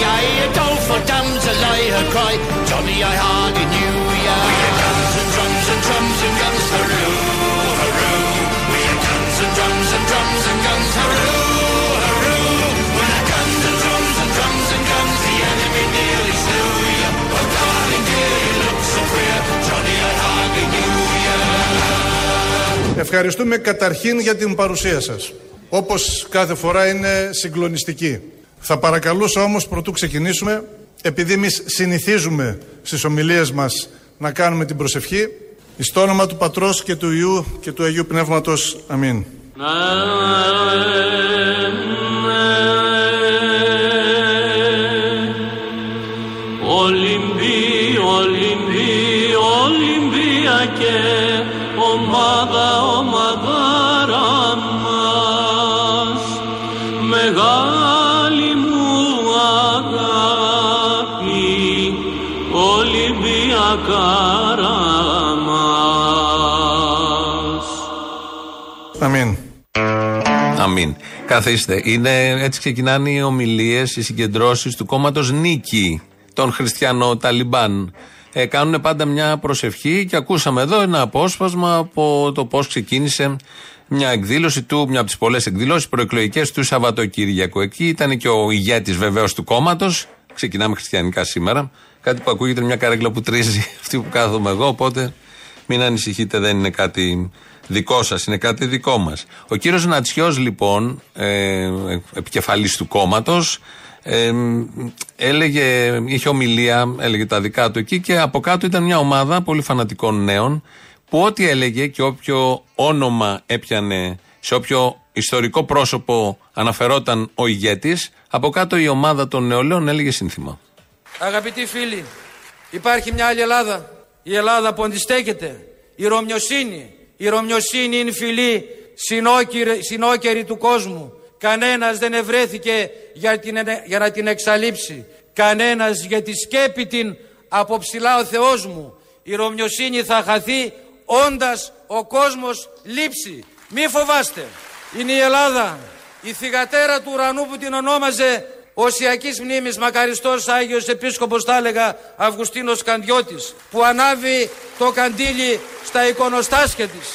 a drop in me eye. A doleful damsel I her cry, Johnny I hardly knew ya. We had guns and drums and drums and guns, hurroo, hurroo. We had guns and drums and drums and guns, hurroo, hurroo. When the guns and drums and drums and guns, the enemy nearly slew ya. Oh darling dear, you look so queer, Johnny I hardly knew ya. Ευχαριστούμε καταρχήν για την παρουσία σας. Όπως κάθε φορά είναι συγκλονιστική. Θα παρακαλούσα όμως πρωτού ξεκινήσουμε, επειδή εμείς συνηθίζουμε στις ομιλίες μας να κάνουμε την προσευχή, στο όνομα του Πατρός και του Ιού και του Αγίου Πνεύματος. Αμήν. Ολυμπιακάρα μας. Αμήν. Αμήν. Καθίστε. Είναι, έτσι ξεκινάνε οι ομιλίες, οι συγκεντρώσεις του κόμματος Νίκη, των Χριστιανό-Ταλιμπάν. Ε, κάνουν πάντα μια προσευχή και ακούσαμε εδώ ένα απόσπασμα από το πώς ξεκίνησε μια εκδήλωση του, μια από τις πολλές εκδηλώσεις προεκλογικές του Σαββατοκύριακου. Εκεί ήταν και ο ηγέτης βεβαίως του κόμματος. Ξεκινάμε χριστιανικά σήμερα. Κάτι που ακούγεται μια καρέκλα που τρίζει αυτή που κάθομαι εγώ. Οπότε μην ανησυχείτε, δεν είναι κάτι δικό σας, είναι κάτι δικό μας. Ο κύριος Νατσιός, λοιπόν, ε, επικεφαλής του κόμματος, ε, έλεγε, είχε ομιλία, έλεγε τα δικά του εκεί και από κάτω ήταν μια ομάδα πολύ φανατικών νέων που ό,τι έλεγε και όποιο όνομα έπιανε, σε όποιο ιστορικό πρόσωπο αναφερόταν ο ηγέτης, από κάτω η ομάδα των νεολαίων έλεγε σύνθημα. Αγαπητοί φίλοι, υπάρχει μια άλλη Ελλάδα. Η Ελλάδα που αντιστέκεται. Η Ρωμιοσύνη. Η Ρωμιοσύνη είναι φιλή συνόκερη, συνόκερη του κόσμου. Κανένας δεν ευρέθηκε για, την, για να την εξαλείψει. Κανένας για τη σκέπη την από ψηλά ο Θεός μου. Η Ρωμιοσύνη θα χαθεί όντας ο κόσμος λείψει. Μη φοβάστε. Είναι η Ελλάδα. Η θυγατέρα του ουρανού που την ονόμαζε Οσιακής μνήμης μακαριστός Άγιος Επίσκοπος θα έλεγα Αυγουστίνος Καντιώτης που ανάβει το καντήλι στα εικονοστάσια της.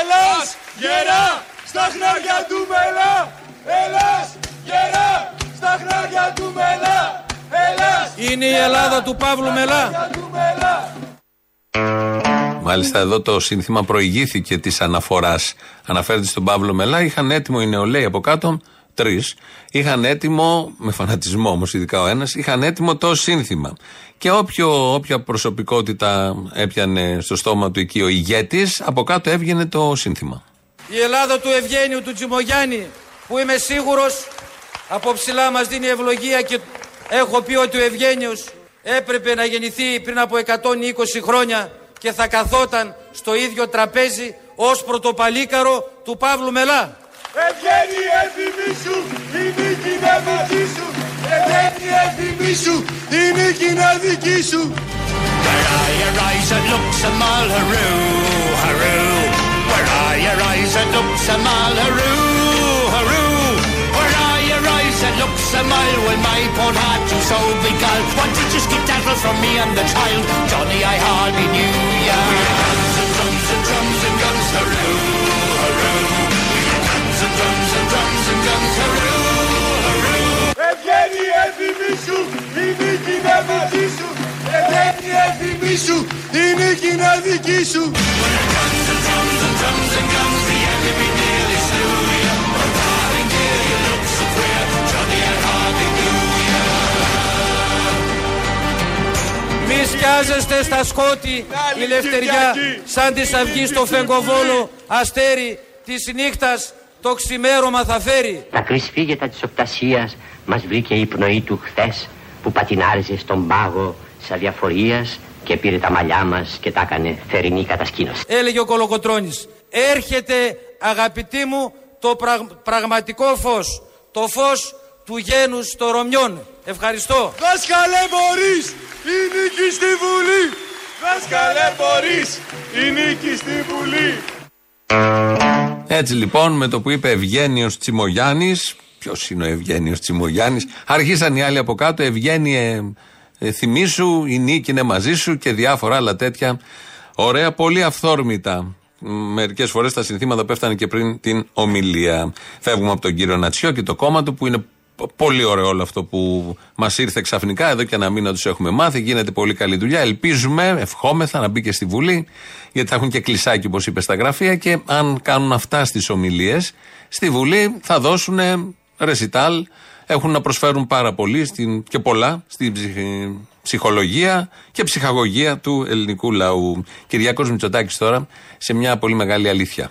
Ελλάς γερά στα χνάρια του μελά Ελλάς γερά στα χνάρια του μελά Ελλάς Είναι η Ελλάδα του Παύλου Μελά. του μελά Μάλιστα εδώ το σύνθημα προηγήθηκε της αναφοράς. Αναφέρεται στον Παύλο Μελά. Είχαν έτοιμο οι νεολαίοι από κάτω, τρεις. Είχαν έτοιμο, με φανατισμό όμως, ειδικά ο ένας, είχαν έτοιμο το σύνθημα. Και όποιο, όποια προσωπικότητα έπιανε στο στόμα του εκεί ο ηγέτης, από κάτω έβγαινε το σύνθημα. Η Ελλάδα του Ευγένιου του Τζιμογιάννη που είμαι σίγουρος από ψηλά μας δίνει ευλογία και έχω πει ότι ο Ευγένιος έπρεπε να γεννηθεί πριν από 120 χρόνια και θα καθόταν στο ίδιο τραπέζι ως πρωτοπαλίκαρο του Παύλου Μελά. Ευγένει εθιμή σου η νίκη είναι δική σου Ευγένει εθιμή σου η νίκη είναι δική σου Where are your eyes that look so mal haroo, haroo? Where are your eyes that look so mal haroo, haroo? Where are your eyes that look so mal when my poor heart you so beguiled? What did you skip that from me and the child? Johnny, I hardly knew ya. Σκιάζεστε στα σκότη η λευτεριά σαν της αυγής στο φεγκοβόλο αστέρι της νύχτας το ξημέρωμα θα φέρει. Τα κρυσφύγετα της οπτασίας μας βρήκε η πνοή του χθες που πατινάριζε στον πάγο της αδιαφορίας και πήρε τα μαλλιά μας και τα έκανε θερινή κατασκήνωση. Έλεγε ο Κολοκοτρώνης. Έρχεται αγαπητοί μου το πραγ- πραγματικό φως. Το φως του γένους των Ρωμιών. Ευχαριστώ. Δάσκαλε μπορείς η νίκη στη Βουλή Δάσκαλε μπορείς, η νίκη στην Βουλή. Έτσι λοιπόν με το που είπε Ευγένιος Τσιμογιάννης, ποιος είναι ο Ευγένιος Τσιμογιάννης, αρχίσαν οι άλλοι από κάτω, Ευγένιε ε, θυμήσου, η νίκη είναι μαζί σου και διάφορα άλλα τέτοια. Ωραία, πολύ αυθόρμητα. Μερικές φορές τα συνθήματα πέφτανε και πριν την ομιλία. Φεύγουμε από τον κύριο Νατσιό και το κόμμα του που είναι π- πολύ ωραίο όλο αυτό που μας ήρθε ξαφνικά. Εδώ και ένα μήνα τους έχουμε μάθει. Γίνεται πολύ καλή δουλειά. Ελπίζουμε, ευχόμεθα να μπει και στη Βουλή, γιατί θα έχουν και κλεισάκι, όπως είπε, στα γραφεία. Και αν κάνουν αυτά στις ομιλίες, στη Βουλή θα δώσουν ρεσιτάλ. Έχουν να προσφέρουν πάρα πολύ στην, και πολλά στην ψυχ- ψυχολογία και ψυχαγωγία του ελληνικού λαού. Κυριάκος Μητσοτάκης τώρα σε μια πολύ μεγάλη αλήθεια.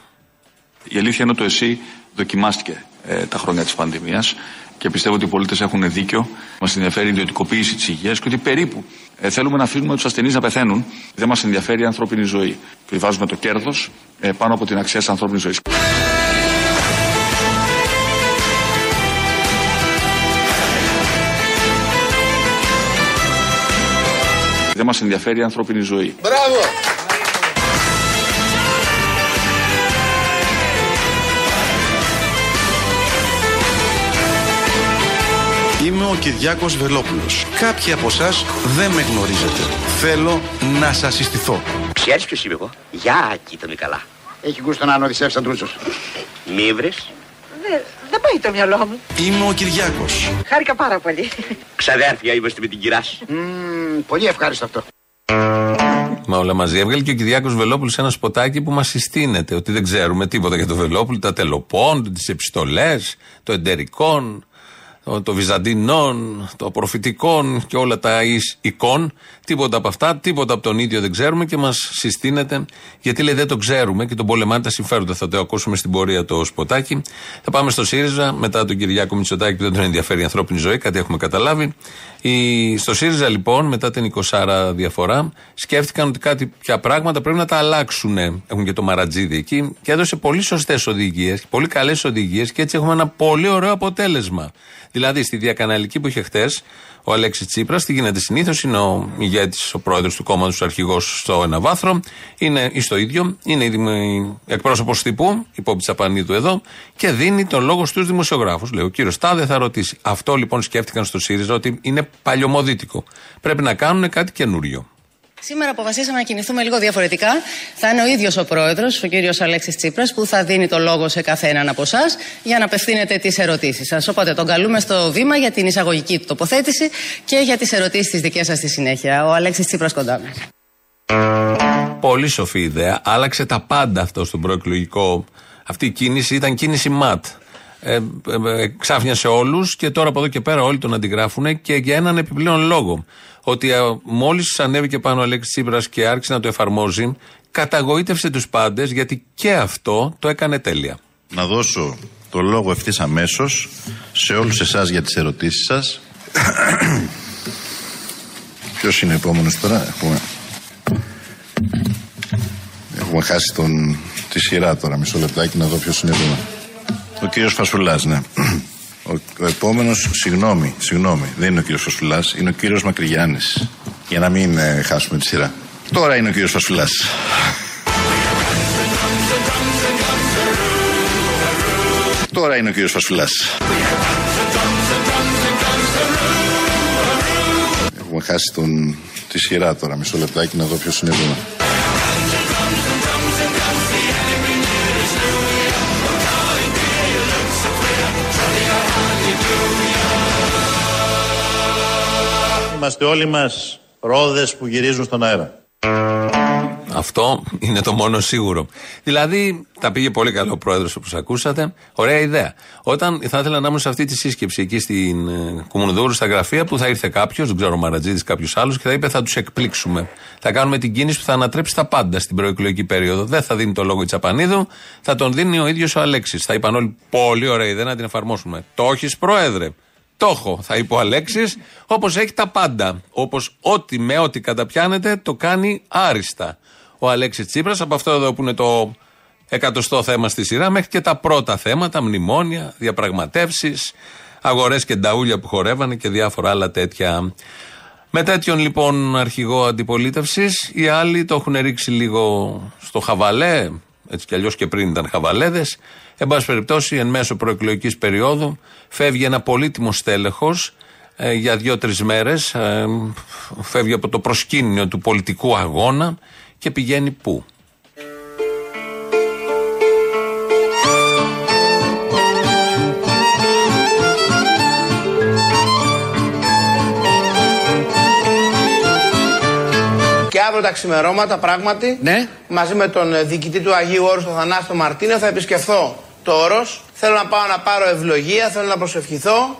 Η αλήθεια είναι ότι το ΕΣΥ δοκιμάστηκε ε, τα χρόνια της πανδημίας και πιστεύω ότι οι πολίτες έχουν δίκιο. Μας ενδιαφέρει η ιδιωτικοποίηση της υγείας και ότι περίπου ε, θέλουμε να αφήνουμε τους ασθενείς να πεθαίνουν. Δεν μας ενδιαφέρει η ανθρώπινη ζωή. Και βάζουμε το κέρδος ε, πάνω από την αξία της ανθρώπινης ζωής. Δεν μας ενδιαφέρει η ανθρώπινη ζωή. Μπράβο. Ο Κυριάκος Βελόπουλος. Κάποιοι από εσάς δεν με γνωρίζετε. Θέλω να σας συστηθώ. Ξέρεις ποιος είμαι εγώ; Γεια, κοίτα με καλά. Έχει γούστο να είναι Οδυσσεύς Αντρούτσος. Μη βρες. Δεν, δεν πάει το μυαλό μου. Είμαι ο Κυριάκος. Χάρηκα πάρα πολύ. Ξαδέρφια είμαστε με την κυράς σου. Μμμ, πολύ ευχάριστο αυτό. Μα όλα μαζί. Έβγαλε και ο Κυριάκος Βελόπουλος ένα σποτάκι που μας συστήνεται ότι δεν ξέρουμε τίποτα για το Βελόπουλο, τα τελοπών, τις επιστολές, το εντερικών, το, το βυζαντινών, το προφητικών και όλα τα εις εικόν. Τίποτα από αυτά, τίποτα από τον ίδιο δεν ξέρουμε και μας συστήνεται γιατί λέει δεν το ξέρουμε και τον πολεμάνε τα συμφέροντα. Θα το ακούσουμε στην πορεία το σποτάκι. Θα πάμε στο ΣΥΡΙΖΑ μετά τον Κυριάκο Μητσοτάκη που δεν τον ενδιαφέρει η ανθρώπινη ζωή, κάτι έχουμε καταλάβει. Η, στο ΣΥΡΙΖΑ λοιπόν, μετά την 20 διαφορά, σκέφτηκαν ότι κάτι πια πράγματα πρέπει να τα αλλάξουν. Έχουν και το Μαρατζίδι εκεί και έδωσε πολύ σωστές οδηγίες, πολύ καλές οδηγίες και έτσι έχουμε ένα πολύ ωραίο αποτέλεσμα. Δηλαδή στη διακαναλική που είχε χτες ο Αλέξης Τσίπρας, τι γίνεται συνήθως, είναι ο ηγέτης, ο πρόεδρος του κόμματος, ο αρχηγός στο ένα βάθρο, είναι ή στο ίδιο, είναι η δημο- εκπρόσωπος τύπου, υπό Τσαπανίδου εδώ, και δίνει τον λόγο στους δημοσιογράφους. Λέει, ο κύριος Τάδε θα ρωτήσει. Αυτό λοιπόν σκέφτηκαν στο ΣΥΡΙΖΑ ότι είναι παλιωμοδίτικο. Πρέπει να κάνουν κάτι καινούριο. Σήμερα αποφασίσαμε να κινηθούμε λίγο διαφορετικά. Θα είναι ο ίδιος ο πρόεδρος, ο κύριος Αλέξης Τσίπρας, που θα δίνει το λόγο σε καθέναν από εσάς για να απευθύνετε τις ερωτήσεις σας. Οπότε τον καλούμε στο βήμα για την εισαγωγική του τοποθέτηση και για τις ερωτήσεις τη δικές σας στη συνέχεια. Ο Αλέξης Τσίπρας κοντά μας. Πολύ σοφή ιδέα. Άλλαξε τα πάντα αυτό στον προεκλογικό. Αυτή η κίνηση ήταν κίνηση ματ. Ε, ε, ε, ξάφνιασε όλους και τώρα από εδώ και πέρα όλοι τον αντιγράφουν και για έναν επιπλέον λόγο. Ότι ε, μόλις ανέβηκε πάνω ο Αλέξης Τσίπρας και άρχισε να το εφαρμόζει, καταγοήτευσε τους πάντες γιατί και αυτό το έκανε τέλεια. Να δώσω το λόγο ευθύς αμέσως σε όλους εσάς για τις ερωτήσεις σας. Ποιος είναι επόμενος τώρα, έχουμε. Έχουμε χάσει τον... τη σειρά τώρα. Μισό λεπτάκι να δω ποιος είναι εδώ. Ο κύριος Φασουλάς, ναι. Ο, ο επόμενος, συγγνώμη, συγγνώμη, δεν είναι ο κύριος Φασουλάς, είναι ο κύριος Μακρυγιάννης. Για να μην ε, χάσουμε τη σειρά. Τώρα είναι ο κύριος Φασουλάς. Τώρα είναι ο κύριος Φασουλάς. Έχουμε χάσει τον... τη σειρά τώρα. Μισό λεπτάκι να δω ποιος είναι εδώ. Είμαστε όλοι μας ρόδες που γυρίζουν στον αέρα. Αυτό είναι το μόνο σίγουρο. Δηλαδή, τα πήγε πολύ καλό ο πρόεδρος όπως ακούσατε. Ωραία ιδέα. Όταν θα ήθελα να ήμουν σε αυτή τη σύσκεψη εκεί στην ε, Κουμουνδούρου, στα γραφεία, που θα ήρθε κάποιος, δεν ξέρω, ο Μαρατζίδης, κάποιος άλλος, και θα είπε θα τους εκπλήξουμε. Θα κάνουμε την κίνηση που θα ανατρέψει τα πάντα στην προεκλογική περίοδο. Δεν θα δίνει το λόγο η Τσαπανίδου, θα τον δίνει ο ίδιος ο Αλέξης. Θα είπαν όλοι, πολύ ωραία ιδέα να την εφαρμόσουμε. Το έχεις, πρόεδρε. Το έχω, θα είπε ο Αλέξης, όπως έχει τα πάντα. Όπως ό,τι με ό,τι καταπιάνεται το κάνει άριστα. Ο Αλέξης Τσίπρας, από αυτό εδώ που είναι το εκατοστό θέμα στη σειρά, μέχρι και τα πρώτα θέματα, μνημόνια, διαπραγματεύσεις, αγορές και νταούλια που χορεύανε και διάφορα άλλα τέτοια. Με τέτοιον λοιπόν αρχηγό αντιπολίτευσης, οι άλλοι το έχουν ρίξει λίγο στο χαβαλέ, έτσι κι αλλιώς και πριν ήταν χαβαλέδες. Εν πάση περιπτώσει, εν μέσω προεκλογικής περίοδου, φεύγει ένα πολύτιμο στέλεχος ε, για δύο-τρεις μέρες. Ε, φεύγει από το προσκήνιο του πολιτικού αγώνα και πηγαίνει πού; Αύριο τα ξημερώματα, πράγματι, Ναι. μαζί με τον ε, διοικητή του Αγίου Όρους, τον Θανάστο Μαρτίνο, θα επισκεφθώ το Όρος. Θέλω να πάω να πάρω ευλογία, θέλω να προσευχηθώ.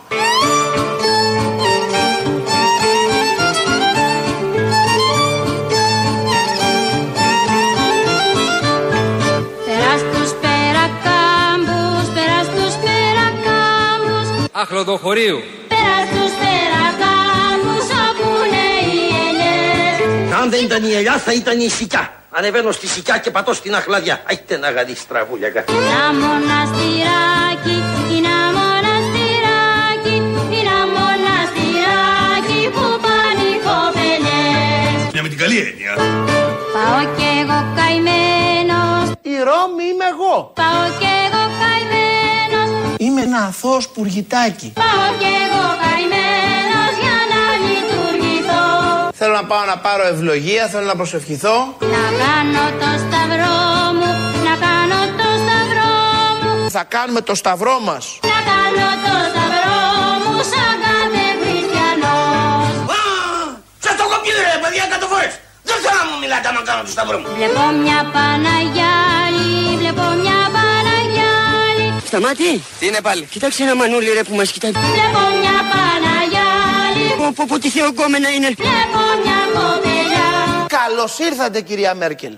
Πέρα στους περακάμπους, πέρα στους περακάμπους Αχλοδοχωρίου. Πέρα στους Αν δεν ήταν η ελιά θα ήταν η σικιά. Ανεβαίνω στη σικιά και πατώ στην αχλαδιά. Άιτε να γαδείς τραβούλια κα. Ένα μοναστηράκι, ένα μοναστηράκι Ένα μοναστηράκι που πάνε οι κοπελιές Είναι με την καλή έννοια. Πάω κι εγώ καημένος Η Ρώμη είμαι εγώ. Πάω κι εγώ καημένος Είμαι ένα αθώος πουργητάκι. Πάω κι εγώ καημένος για να λειτουργηθώ Θέλω να πάω να πάρω ευλογία, θέλω να προσευχηθώ. Να κάνω το σταυρό μου, να κάνω το σταυρό μου Θα κάνουμε το σταυρό μας. Να κάνω το σταυρό μου σαν κάθε χριστιανός Σας το κοπεί ρε παιδιά εκατό φορές. Δεν θέλω να μου μιλάτε άμα κάνω το σταυρό μου. Βλέπω μια Παναγιάλη, βλέπω μια Παναγιάλη Σταμάτη. Τι είναι πάλι; Κοίταξε ένα μανούλι ρε που μας κοιτάει. Βλέπω μια Παναγιάλη, Πω πω πω τι θεοκόμενα είναι. βλέπω μια κοπελιά Καλώς ήρθατε κυρία Μέρκελ.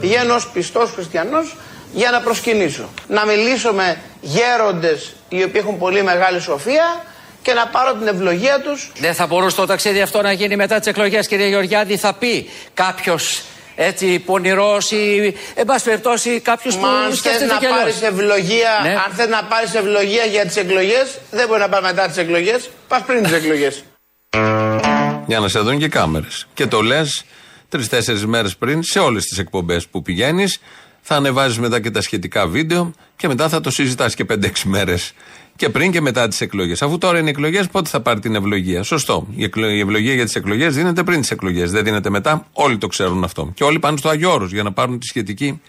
Πηγαίνω ως πιστός χριστιανός για να προσκυνήσω. Να μιλήσω με γέροντες οι οποίοι έχουν πολύ μεγάλη σοφία και να πάρω την ευλογία τους. Δεν θα μπορούσε το ταξίδι αυτό να γίνει μετά τις εκλογές, κύριε Γεωργιάδη. Θα πει κάποιος έτσι πονηρός ή εν πάση περιπτώσει κάποιος που Μα αν θες σκέφτεται να κι αλλιώς. πάρεις ευλογία, Ναι. αν θες να πάρεις ευλογία για τις εκλογές, δεν μπορεί να πάει μετά τις εκλογές, πας πριν τις εκλογές. Για να σε δουν και κάμερες. Και το λες τρει-τέσσερι μέρες πριν σε όλες τις εκπομπές που πηγαίνεις. Θα ανεβάζεις μετά και τα σχετικά βίντεο και μετά θα το συζητάς και 5-6 μέρες. Και πριν και μετά τις εκλογές. Αφού τώρα είναι εκλογές, πότε θα πάρει την ευλογία. Σωστό. Η, εκλο- η ευλογία για τις εκλογές δίνεται πριν τις εκλογές. Δεν δίνεται μετά. Όλοι το ξέρουν αυτό. Και όλοι πάνε στο Άγιο Όρος για να πάρουν τη σχετική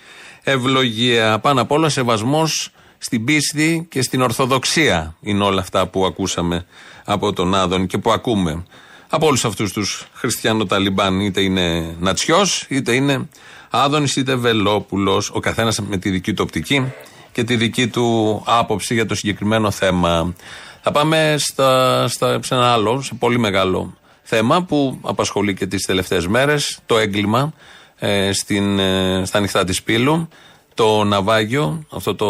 ευλογία. Πάνω απ' όλα σεβασμός στην πίστη και στην ορθοδοξία είναι όλα αυτά που ακούσαμε από τον Άδων και που ακούμε από όλους αυτούς τους χριστιανοταλιμπάν, είτε είναι Νατσιός, είτε είναι Άδωνης, είτε Βελόπουλος. Ο καθένας με τη δική του οπτική και τη δική του άποψη για το συγκεκριμένο θέμα. Θα πάμε στα, στα, σε ένα άλλο, σε πολύ μεγάλο θέμα που απασχολεί και τις τελευταίες μέρες, το έγκλημα ε, στην, ε, στα ανοιχτά της Πύλου, το ναυάγιο, αυτό το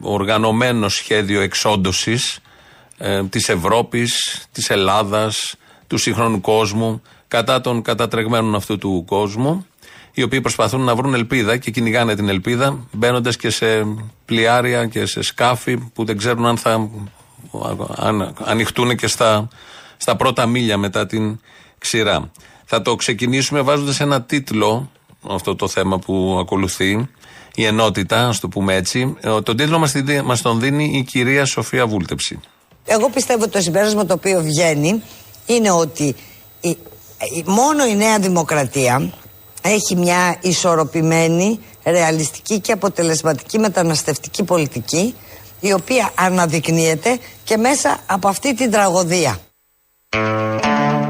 οργανωμένο σχέδιο εξόντωσης ε, της Ευρώπης, της Ελλάδας, του σύγχρονου κόσμου, κατά των κατατρεγμένων αυτού του κόσμου, οι οποίοι προσπαθούν να βρουν ελπίδα και κυνηγάνε την ελπίδα, μπαίνοντας και σε πλοιάρια και σε σκάφη που δεν ξέρουν αν θα αν, ανοιχτούν και στα, στα πρώτα μίλια μετά την ξηρά. Θα το ξεκινήσουμε βάζοντας ένα τίτλο, αυτό το θέμα που ακολουθεί, η ενότητα, ας το πούμε έτσι. Ε, Τον τίτλο μας, τη- μας τον δίνει η κυρία Σοφία Βούλτεψη. Εγώ πιστεύω ότι το συμπέρασμα το οποίο βγαίνει είναι ότι η, η- μόνο η Νέα Δημοκρατία έχει μια ισορροπημένη, ρεαλιστική και αποτελεσματική μεταναστευτική πολιτική η οποία αναδεικνύεται και μέσα από αυτή την τραγωδία.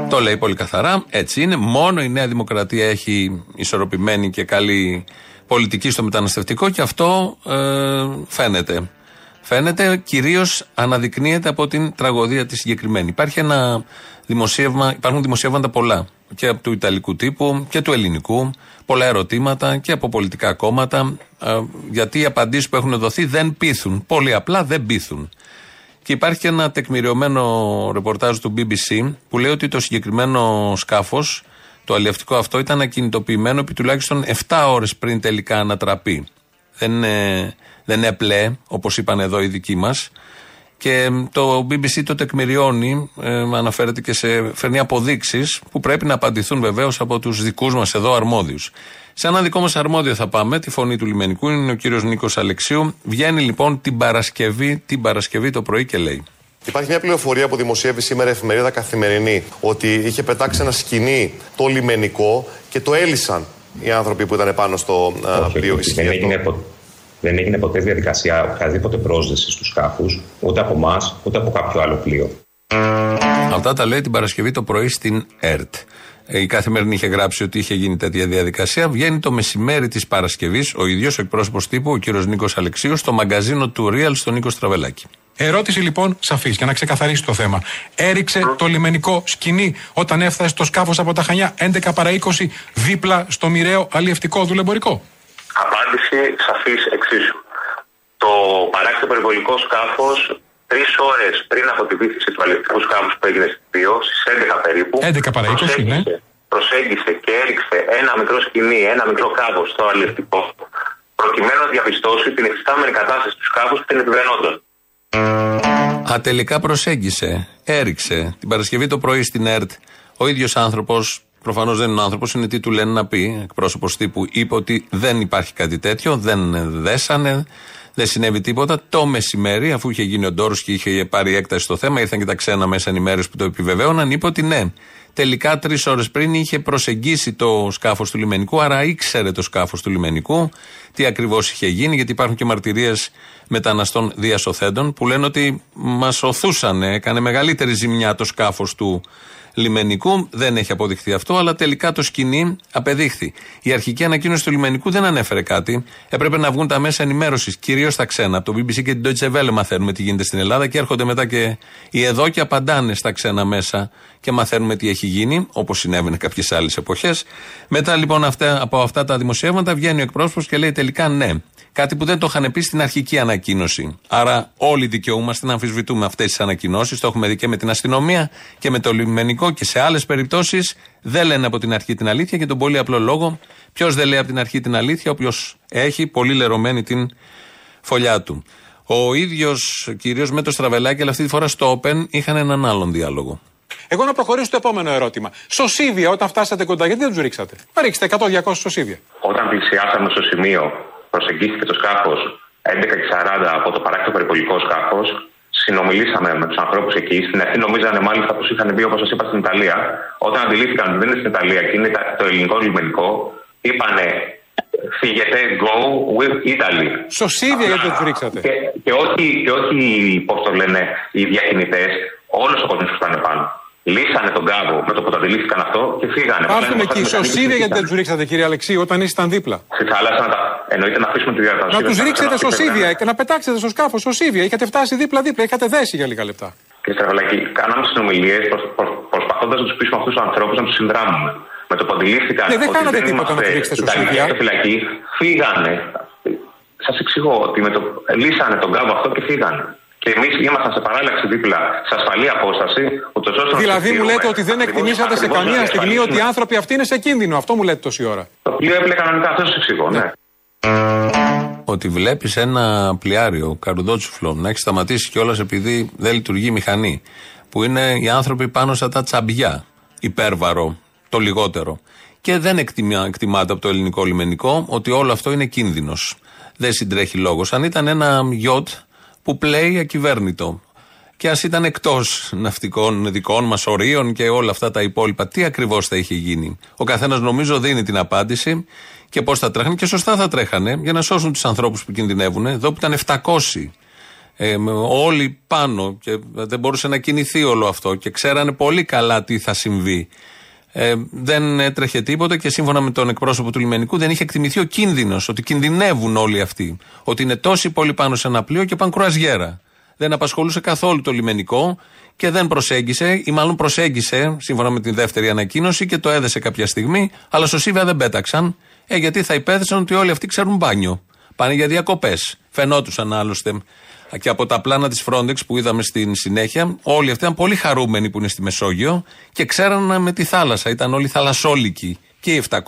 Το λέει πολύ καθαρά. Έτσι είναι. Μόνο η Νέα Δημοκρατία έχει ισορροπημένη και καλή πολιτική στο μεταναστευτικό και αυτό ε, φαίνεται. Φαίνεται κυρίως αναδεικνύεται από την τραγωδία τη συγκεκριμένη. Υπάρχει ένα δημοσίευμα, υπάρχουν δημοσιεύματα πολλά και από του Ιταλικού τύπου και του Ελληνικού. Πολλά ερωτήματα και από πολιτικά κόμματα. ε, γιατί οι απαντήσεις που έχουν δοθεί δεν πείθουν. Πολύ απλά δεν πείθουν. Και υπάρχει και ένα τεκμηριωμένο ρεπορτάζ του BBC που λέει ότι το συγκεκριμένο σκάφος, Το αλλιευτικό αυτό ήταν ακινητοποιημένο επί τουλάχιστον 7 ώρες πριν τελικά ανατραπεί. Δεν, ε, δεν έπλε, όπως είπαν εδώ οι δικοί μας. Και το BBC το τεκμηριώνει, ε, αναφέρεται και σε φέρνει αποδείξεις που πρέπει να απαντηθούν βεβαίως από τους δικούς μας εδώ αρμόδιους. Σε ένα δικό μας αρμόδιο θα πάμε, τη φωνή του λιμενικού, είναι ο κύριος Νίκος Αλεξίου. Βγαίνει λοιπόν την Παρασκευή, την Παρασκευή το πρωί και λέει. Υπάρχει μια πληροφορία που δημοσιεύει σήμερα η εφημερίδα Καθημερινή ότι είχε πετάξει ένα σκηνή το λιμενικό και το έλυσαν οι άνθρωποι που ήταν πάνω στο α, πλοίο. δεν, Ισχύει έγινε, αυτό; Πο- δεν έγινε ποτέ διαδικασία οποιαδήποτε πρόσδεσης στους σκάφους, ούτε από εμάς, ούτε από κάποιο άλλο πλοίο. Αυτά τα λέει την Παρασκευή το πρωί στην ΕΡΤ. Ε, Η καθημερινή είχε γράψει ότι είχε γίνει τέτοια διαδικασία. Βγαίνει το μεσημέρι της Παρασκευής ο ίδιος ο εκπρόσωπος τύπου, ο κύριος Νίκος Αλεξίους, στο μαγκαζίνο του Real στον Νίκο Στραβελάκη. Ερώτηση λοιπόν σαφής για να ξεκαθαρίσει το θέμα. Έριξε το λιμενικό σκηνή όταν έφτασε το σκάφος από τα Χανιά 11 παρα 20 δίπλα στο μοιραίο αλλιευτικό δουλεμπορικό; Απάντηση σαφής εξίσου. Το παράκτητο περιβολικό σκάφος τρεις ώρες πριν από τη βήθηση του αλληλευτικού σκάφους που έγινε στην Πύο, στις 11 περίπου. 11 παρα 20, ναι. προσέγγισε, προσέγγισε και έριξε ένα μικρό σκηνή, ένα μικρό κάβο στο αλληλευτικό, προκειμένου να διαπιστώσει την εξιστάμενη κατάσταση του σκάφους και την επιβαίνοντα. Α, τελικά προσέγγισε, έριξε την Παρασκευή το πρωί στην ΕΡΤ. Ο ίδιος άνθρωπος, προφανώς δεν είναι ο άνθρωπος, είναι τι του λένε να πει. Εκπρόσωπος τύπου είπε ότι δεν υπάρχει κάτι τέτοιο, δεν δέσανε, δεν συνέβη τίποτα. Το μεσημέρι, αφού είχε γίνει ο Ντόρος και είχε πάρει έκταση στο θέμα, ήρθαν και τα ξένα μέσα ενημέρωση που το επιβεβαίωναν, είπε ότι ναι. Τελικά τρεις ώρες πριν είχε προσεγγίσει το σκάφος του λιμενικού, άρα ήξερε το σκάφος του λιμενικού τι ακριβώς είχε γίνει, γιατί υπάρχουν και μαρτυρίες μεταναστών διασωθέντων που λένε ότι μας οθούσαν, έκανε μεγαλύτερη ζημιά το σκάφος του λιμενικού. Δεν έχει αποδειχθεί αυτό, αλλά τελικά το σκηνή απεδείχθη. Η αρχική ανακοίνωση του λιμενικού δεν ανέφερε κάτι. Έπρεπε να βγουν τα μέσα ενημέρωσης, κυρίως τα ξένα. Από το BBC και την Deutsche Welle μαθαίνουμε τι γίνεται στην Ελλάδα και έρχονται μετά και οι εδώ και απαντάνε στα ξένα μέσα και μαθαίνουμε τι έχει γίνει, όπως συνέβαινε κάποιες άλλες εποχές. Μετά λοιπόν αυτά, από αυτά τα δημοσιεύματα βγαίνει ο εκπρόσωπος και λέει τελικά ναι. Κάτι που δεν το είχαν πει στην αρχική ανακοίνωση. Άρα, όλοι δικαιούμαστε να αμφισβητούμε αυτές τις ανακοινώσεις. Το έχουμε δει και με την αστυνομία και με το λιμενικό και σε άλλες περιπτώσεις. Δεν λένε από την αρχή την αλήθεια και τον πολύ απλό λόγο. Ποιος δεν λέει από την αρχή την αλήθεια, όποιος έχει πολύ λερωμένη την φωλιά του. Ο ίδιος κυρίως με το στραβελάκι, αλλά αυτή τη φορά στο Open είχαν έναν άλλον διάλογο. Εγώ να προχωρήσω στο επόμενο ερώτημα. Σωσίβια, όταν φτάσατε κοντά, γιατί δεν τους ρίξατε; Μα ρίξτε 100-200 σωσίβια. Όταν πλησιάσαμε στο σημείο, προσεγγίστηκε το σκάφος 11.40 από το παράκτητο περιβολικό σκάφος. Συνομιλήσαμε με τους ανθρώπους εκεί. Στην αρχή νομίζανε μάλιστα πως είχαν μπει, όπως σας είπα, στην Ιταλία. Όταν αντιλήφθηκαν ότι δεν είναι στην Ιταλία και είναι το ελληνικό λιμενικό, είπανε φύγετε, go with Italy. Σωσίβια, γιατί δεν του ρίξατε. Και, και όχι, και όχι πώς το λένε, οι διακινητές, όλος ο κόσμος που ήταν πάνω. Λύσανε τον κάβο με το που το αντιλήφθηκαν αυτό και φύγανε. Πάρτε με εκεί. Μετά Σωσίβια, γιατί δεν τους ρίξατε, κύριε Αλεξίου, όταν ήσασταν δίπλα. Στη θάλασσα να τα. Εννοείται να αφήσουμε τη διαδικασία. Να τους ρίξετε σωσίβια και να πετάξετε στο σκάφος σωσίβια. Είχατε φτάσει δίπλα-δίπλα, είχατε δέσει για λίγα λεπτά. Κύριε Στραβελάκη, κάναμε συνομιλίες προσπαθώντας να τους πείσουμε αυτούς τους ανθρώπους να τους συνδράμουμε. Με το που αντιλήφθηκαν Ναι, δεν ότι κάνατε δεν τίποτα να είμαστε τους ρίξετε στο Ιταλικοί σίδια. στο φυλακή, φύγανε. Σας εξηγώ ότι με το... λύσανε τον κάβο αυτό και φύγανε. Και εμείς ήμασταν σε παράλλαξη δίπλα, σε ασφαλή απόσταση, ούτως ώστε να Δηλαδή μου τους λέτε στείλουμε ότι δεν ακριβώς- εκτιμήσατε σε ακριβώς να καμία στιγμή ότι οι διασφαλίσουμε. άνθρωποι αυτοί είναι σε κίνδυνο. Αυτό μου λέτε τόση ώρα. Το πλοίο έπλε κανονικά, αυτός σας εξηγώ, ναι. Ότι βλέπεις ένα πλοιάριο καρουδότσουφλο να έχει σταματήσει κιόλας επειδή δεν λειτουργεί η μηχανή. Που είναι οι άνθρωποι πάνω στα τα τσαμπιά. Υπέρβαρο, το λιγότερο. Και δεν εκτιμά, εκτιμάται από το ελληνικό λιμενικό ότι όλο αυτό είναι κίνδυνος. Δεν συντρέχει λόγος. Αν ήταν ένα γιότ που πλέει ακυβέρνητο και ας ήταν εκτός ναυτικών δικών μας ορίων και όλα αυτά τα υπόλοιπα, τι ακριβώς θα είχε γίνει. Ο καθένας νομίζω δίνει την απάντηση και πώς θα τρέχανε και σωστά θα τρέχανε για να σώσουν τους ανθρώπους που κινδυνεύουν. Εδώ που ήταν 700 ε, με όλοι πάνω και δεν μπορούσε να κινηθεί όλο αυτό και ξέρανε πολύ καλά τι θα συμβεί. Ε, δεν έτρεχε τίποτα και σύμφωνα με τον εκπρόσωπο του λιμενικού δεν είχε εκτιμηθεί ο κίνδυνος, ότι κινδυνεύουν όλοι αυτοί. Ότι είναι τόσοι πολλοί πάνω σε ένα πλοίο και πάνε κρουαζιέρα. Δεν απασχολούσε καθόλου το λιμενικό και δεν προσέγγισε, ή μάλλον προσέγγισε, σύμφωνα με την δεύτερη ανακοίνωση και το έδεσε κάποια στιγμή, αλλά στο Σίβια δεν πέταξαν, ε, γιατί θα υπέθεσαν ότι όλοι αυτοί ξέρουν μπάνιο. Πάνε για διακοπές. Φαινόντουσαν άλλωστε και από τα πλάνα της Frontex που είδαμε στην συνέχεια, όλοι αυτοί ήταν πολύ χαρούμενοι που είναι στη Μεσόγειο και ξέραν με τη θάλασσα. Ήταν όλοι θαλασσόλικοι και οι 700.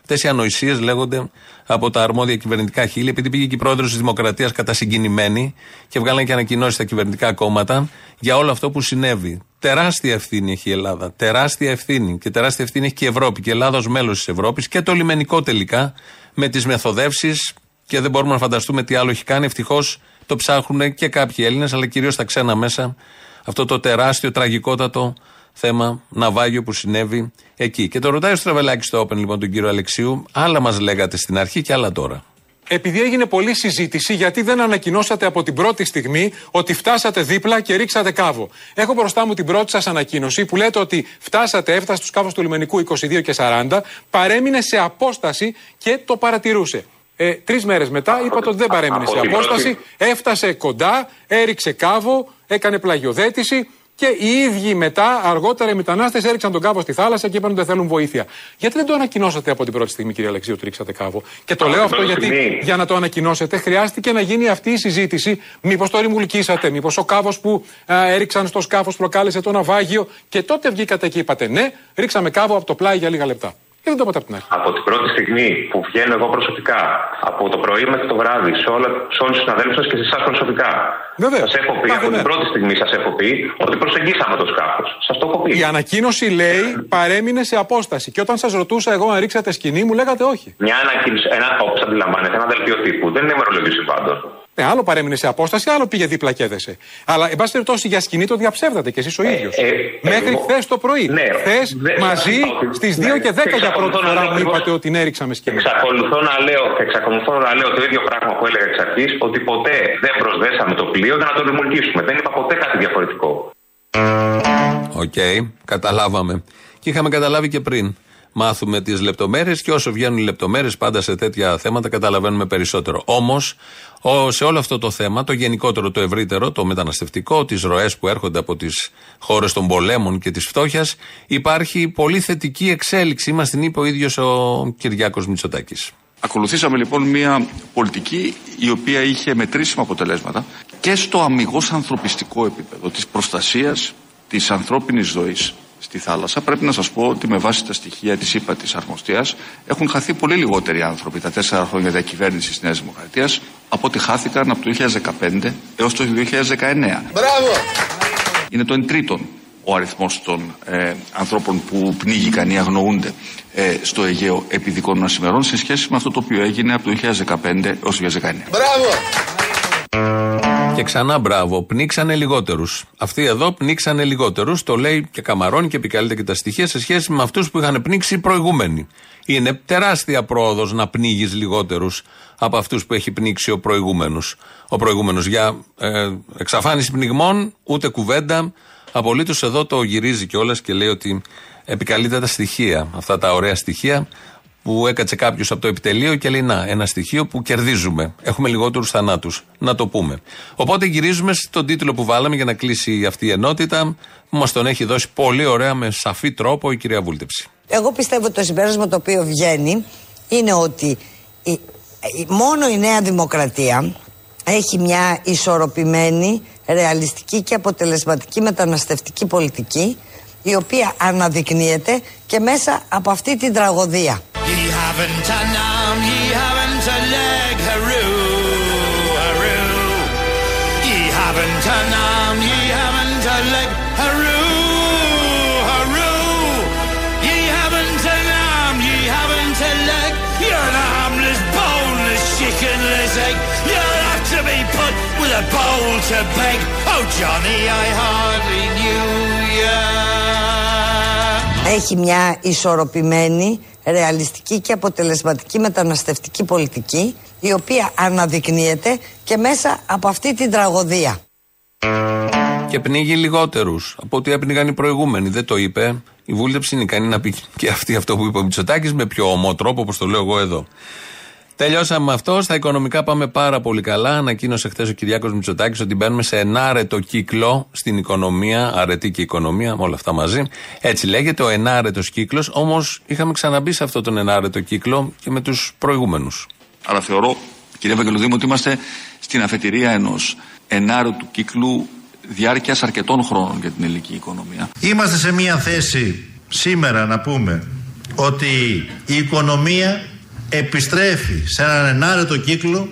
Αυτές οι ανοησίες λέγονται από τα αρμόδια κυβερνητικά χείλη, επειδή πήγε και η πρόεδρος της Δημοκρατίας κατασυγκινημένη και βγάλανε και ανακοινώσεις στα κυβερνητικά κόμματα για όλο αυτό που συνέβη. Τεράστια ευθύνη έχει η Ελλάδα. Τεράστια ευθύνη. Και τεράστια ευθύνη έχει και η Ευρώπη. Και η Ελλάδα ως μέλος της Ευρώπης και το λιμενικό τελικά με τις μεθοδεύσεις και δεν μπορούμε να φανταστούμε τι άλλο έχει κάνει. Ευτυχώς το ψάχνουν και κάποιοι Έλληνες, αλλά κυρίως τα ξένα μέσα. Αυτό το τεράστιο, τραγικότατο θέμα ναυάγιο που συνέβη εκεί. Και το ρωτάει ο Στραβελάκης στο Open λοιπόν τον κύριο Αλεξίου. Άλλα μας λέγατε στην αρχή και άλλα τώρα. Επειδή έγινε πολλή συζήτηση, γιατί δεν ανακοινώσατε από την πρώτη στιγμή ότι φτάσατε δίπλα και ρίξατε κάβο. Έχω μπροστά μου την πρώτη σας ανακοίνωση που λέτε ότι φτάσατε, έφτασε στους κάβους του λιμενικού 22 και 40, παρέμεινε σε απόσταση και το παρατηρούσε. Ε, Τρεις μέρες μετά είπατε ότι δεν παρέμεινε σε απόσταση, έφτασε κοντά, έριξε κάβο, έκανε πλαγιοδέτηση και οι ίδιοι μετά, αργότερα οι μετανάστες έριξαν τον κάβο στη θάλασσα και είπαν ότι δεν θέλουν βοήθεια. Γιατί δεν το ανακοινώσατε από την πρώτη στιγμή, κύριε Αλεξίου, ότι ρίξατε κάβο; Και το λέω αυτό γιατί για να το ανακοινώσετε χρειάστηκε να γίνει αυτή η συζήτηση. Μήπως το ρημουλκίσατε, μήπως ο κάβος που α, έριξαν στο σκάφος προκάλεσε το ναυάγιο. Και τότε βγήκατε και είπατε ναι, ρίξαμε κάβο από το πλάι για λίγα λεπτά. Και δεν το είπατε από την αρχή. Από την πρώτη στιγμή που βγαίνω εγώ προσωπικά, από το πρωί μέχρι το βράδυ, σε, όλα, σε όλους τους συναδέλφους σας και σε εσάς προσωπικά. Σας έχω πει, από την πρώτη στιγμή σας έχω πει ότι προσεγγίσαμε το σκάφος. Σας το έχω πει. Η ανακοίνωση λέει παρέμεινε σε απόσταση. Και όταν σας ρωτούσα εγώ αν ρίξατε σκηνή, μου λέγατε όχι. Μια ανακοίνωση, ένα, όπως αντιλαμβάνετε, ένα δελτίο τύπου. Δεν είναι ημερολόγιο συμβάντων. Ναι, άλλο παρέμεινε σε απόσταση, άλλο πήγε δίπλα και έδεσε. Αλλά, εν πάση περιπτώσει, για σκηνή το διαψεύδατε κι εσείς ο ίδιος. Ε, Μέχρι χθες το πρωί. Ναι, χθες μαζί στις 2 και 10 για πρώτη φορά μου είπατε ότι ναι, ρίξαμε σκοινί. Εξακολουθώ να λέω, εξακολουθώ να λέω το ίδιο πράγμα που έλεγα εξ αρχής, ότι ποτέ δεν προσδέσαμε το πλοίο για να το ρυμουλκήσουμε. Δεν είπα ποτέ κάτι διαφορετικό. Οκ, καταλάβαμε. Και είχαμε καταλάβει και πριν μάθουμε τις λεπτομέρειες και όσο βγαίνουν οι λεπτομέρειες πάντα σε τέτοια θέματα καταλαβαίνουμε περισσότερο. Όμως, σε όλο αυτό το θέμα, το γενικότερο, το ευρύτερο, το μεταναστευτικό, τις ροές που έρχονται από τις χώρες των πολέμων και της φτώχειας, υπάρχει πολύ θετική εξέλιξη. Μας την είπε ο ίδιος ο Κυριάκος Μητσοτάκης. Ακολουθήσαμε λοιπόν μια πολιτική η οποία είχε μετρήσιμα αποτελέσματα και στο αμυγός ανθρωπιστικό επίπεδο της προστασίας της ανθρώπινης ζωής στη θάλασσα. Πρέπει να σας πω ότι με βάση τα στοιχεία της ΥΠΑ της Αρμοστίας έχουν χαθεί πολύ λιγότεροι άνθρωποι τα τέσσερα χρόνια διακυβέρνησης της Νέας Δημοκρατίας από ό,τι χάθηκαν από το 2015 έως το 2019. Μπράβο! Είναι το εν τρίτον ο αριθμός των ε, ανθρώπων που πνίγηκαν ή αγνοούνται ε, στο Αιγαίο επί δικών μας ημερών σε σχέση με αυτό το οποίο έγινε από το 2015 έως το 2019. Μπράβο! Και ξανά μπράβο, πνίξανε λιγότερους. Αυτοί εδώ πνίξανε λιγότερους. Το λέει και καμαρώνει και επικαλείται και τα στοιχεία σε σχέση με αυτούς που είχαν πνίξει οι προηγούμενοι. Είναι τεράστια πρόοδος να πνίγεις λιγότερους από αυτούς που έχει πνίξει ο προηγούμενος. Ο προηγούμενος για ε, εξαφάνιση πνιγμών, ούτε κουβέντα. Απολύτως εδώ το γυρίζει κιόλας και λέει ότι επικαλείται τα στοιχεία. Αυτά τα ωραία στοιχεία που έκατσε κάποιος από το επιτελείο και λέει: Να, ένα στοιχείο που κερδίζουμε. Έχουμε λιγότερους θανάτους. Να το πούμε. Οπότε γυρίζουμε στον τίτλο που βάλαμε για να κλείσει αυτή η ενότητα, που μας τον έχει δώσει πολύ ωραία με σαφή τρόπο η κυρία Βούλτεψη. Εγώ πιστεύω ότι το συμπέρασμα το οποίο βγαίνει είναι ότι η, η- μόνο η Νέα Δημοκρατία έχει μια ισορροπημένη, ρεαλιστική και αποτελεσματική μεταναστευτική πολιτική η οποία αναδεικνύεται και μέσα από αυτή την τραγωδία. Ye haven't an arm, ye haven't a leg, hurroo, hurroo. Ye haven't an arm, ye haven't a leg, hurroo, hurroo. Ye haven't an arm, ye haven't a leg, you're an armless, boneless, chickenless egg. You'll have to be put with a bowl to beg. Oh, Johnny, I hardly knew ya. Έχει μια ισορροπημένη, ρεαλιστική και αποτελεσματική μεταναστευτική πολιτική η οποία αναδεικνύεται και μέσα από αυτή την τραγωδία. Και πνίγει λιγότερους από ό,τι έπνιγαν οι προηγούμενοι. Δεν το είπε. Η βούλτεψη είναι ικανή να πει και αυτή αυτό που είπε ο Μητσοτάκης με πιο ομό τρόπο, όπως το λέω εγώ εδώ. Τελειώσαμε με αυτό. Στα οικονομικά πάμε πάρα πολύ καλά. Ανακοίνωσε χθες ο Κυριάκος Μητσοτάκης ότι μπαίνουμε σε ενάρετο κύκλο στην οικονομία, αρετή και οικονομία, όλα αυτά μαζί. Έτσι λέγεται, ο ενάρετος κύκλος. Όμως είχαμε ξαναμπεί σε αυτόν τον ενάρετο κύκλο και με τους προηγούμενους. Άρα θεωρώ Κύριε Βαγγελοδήμο, ότι είμαστε στην αφετηρία ενός ενάρετου κύκλου διάρκειας αρκετών χρόνων για την ελληνική οικονομία. Είμαστε σε μια θέση σήμερα να πούμε ότι η οικονομία επιστρέφει σε έναν ενάρετο κύκλο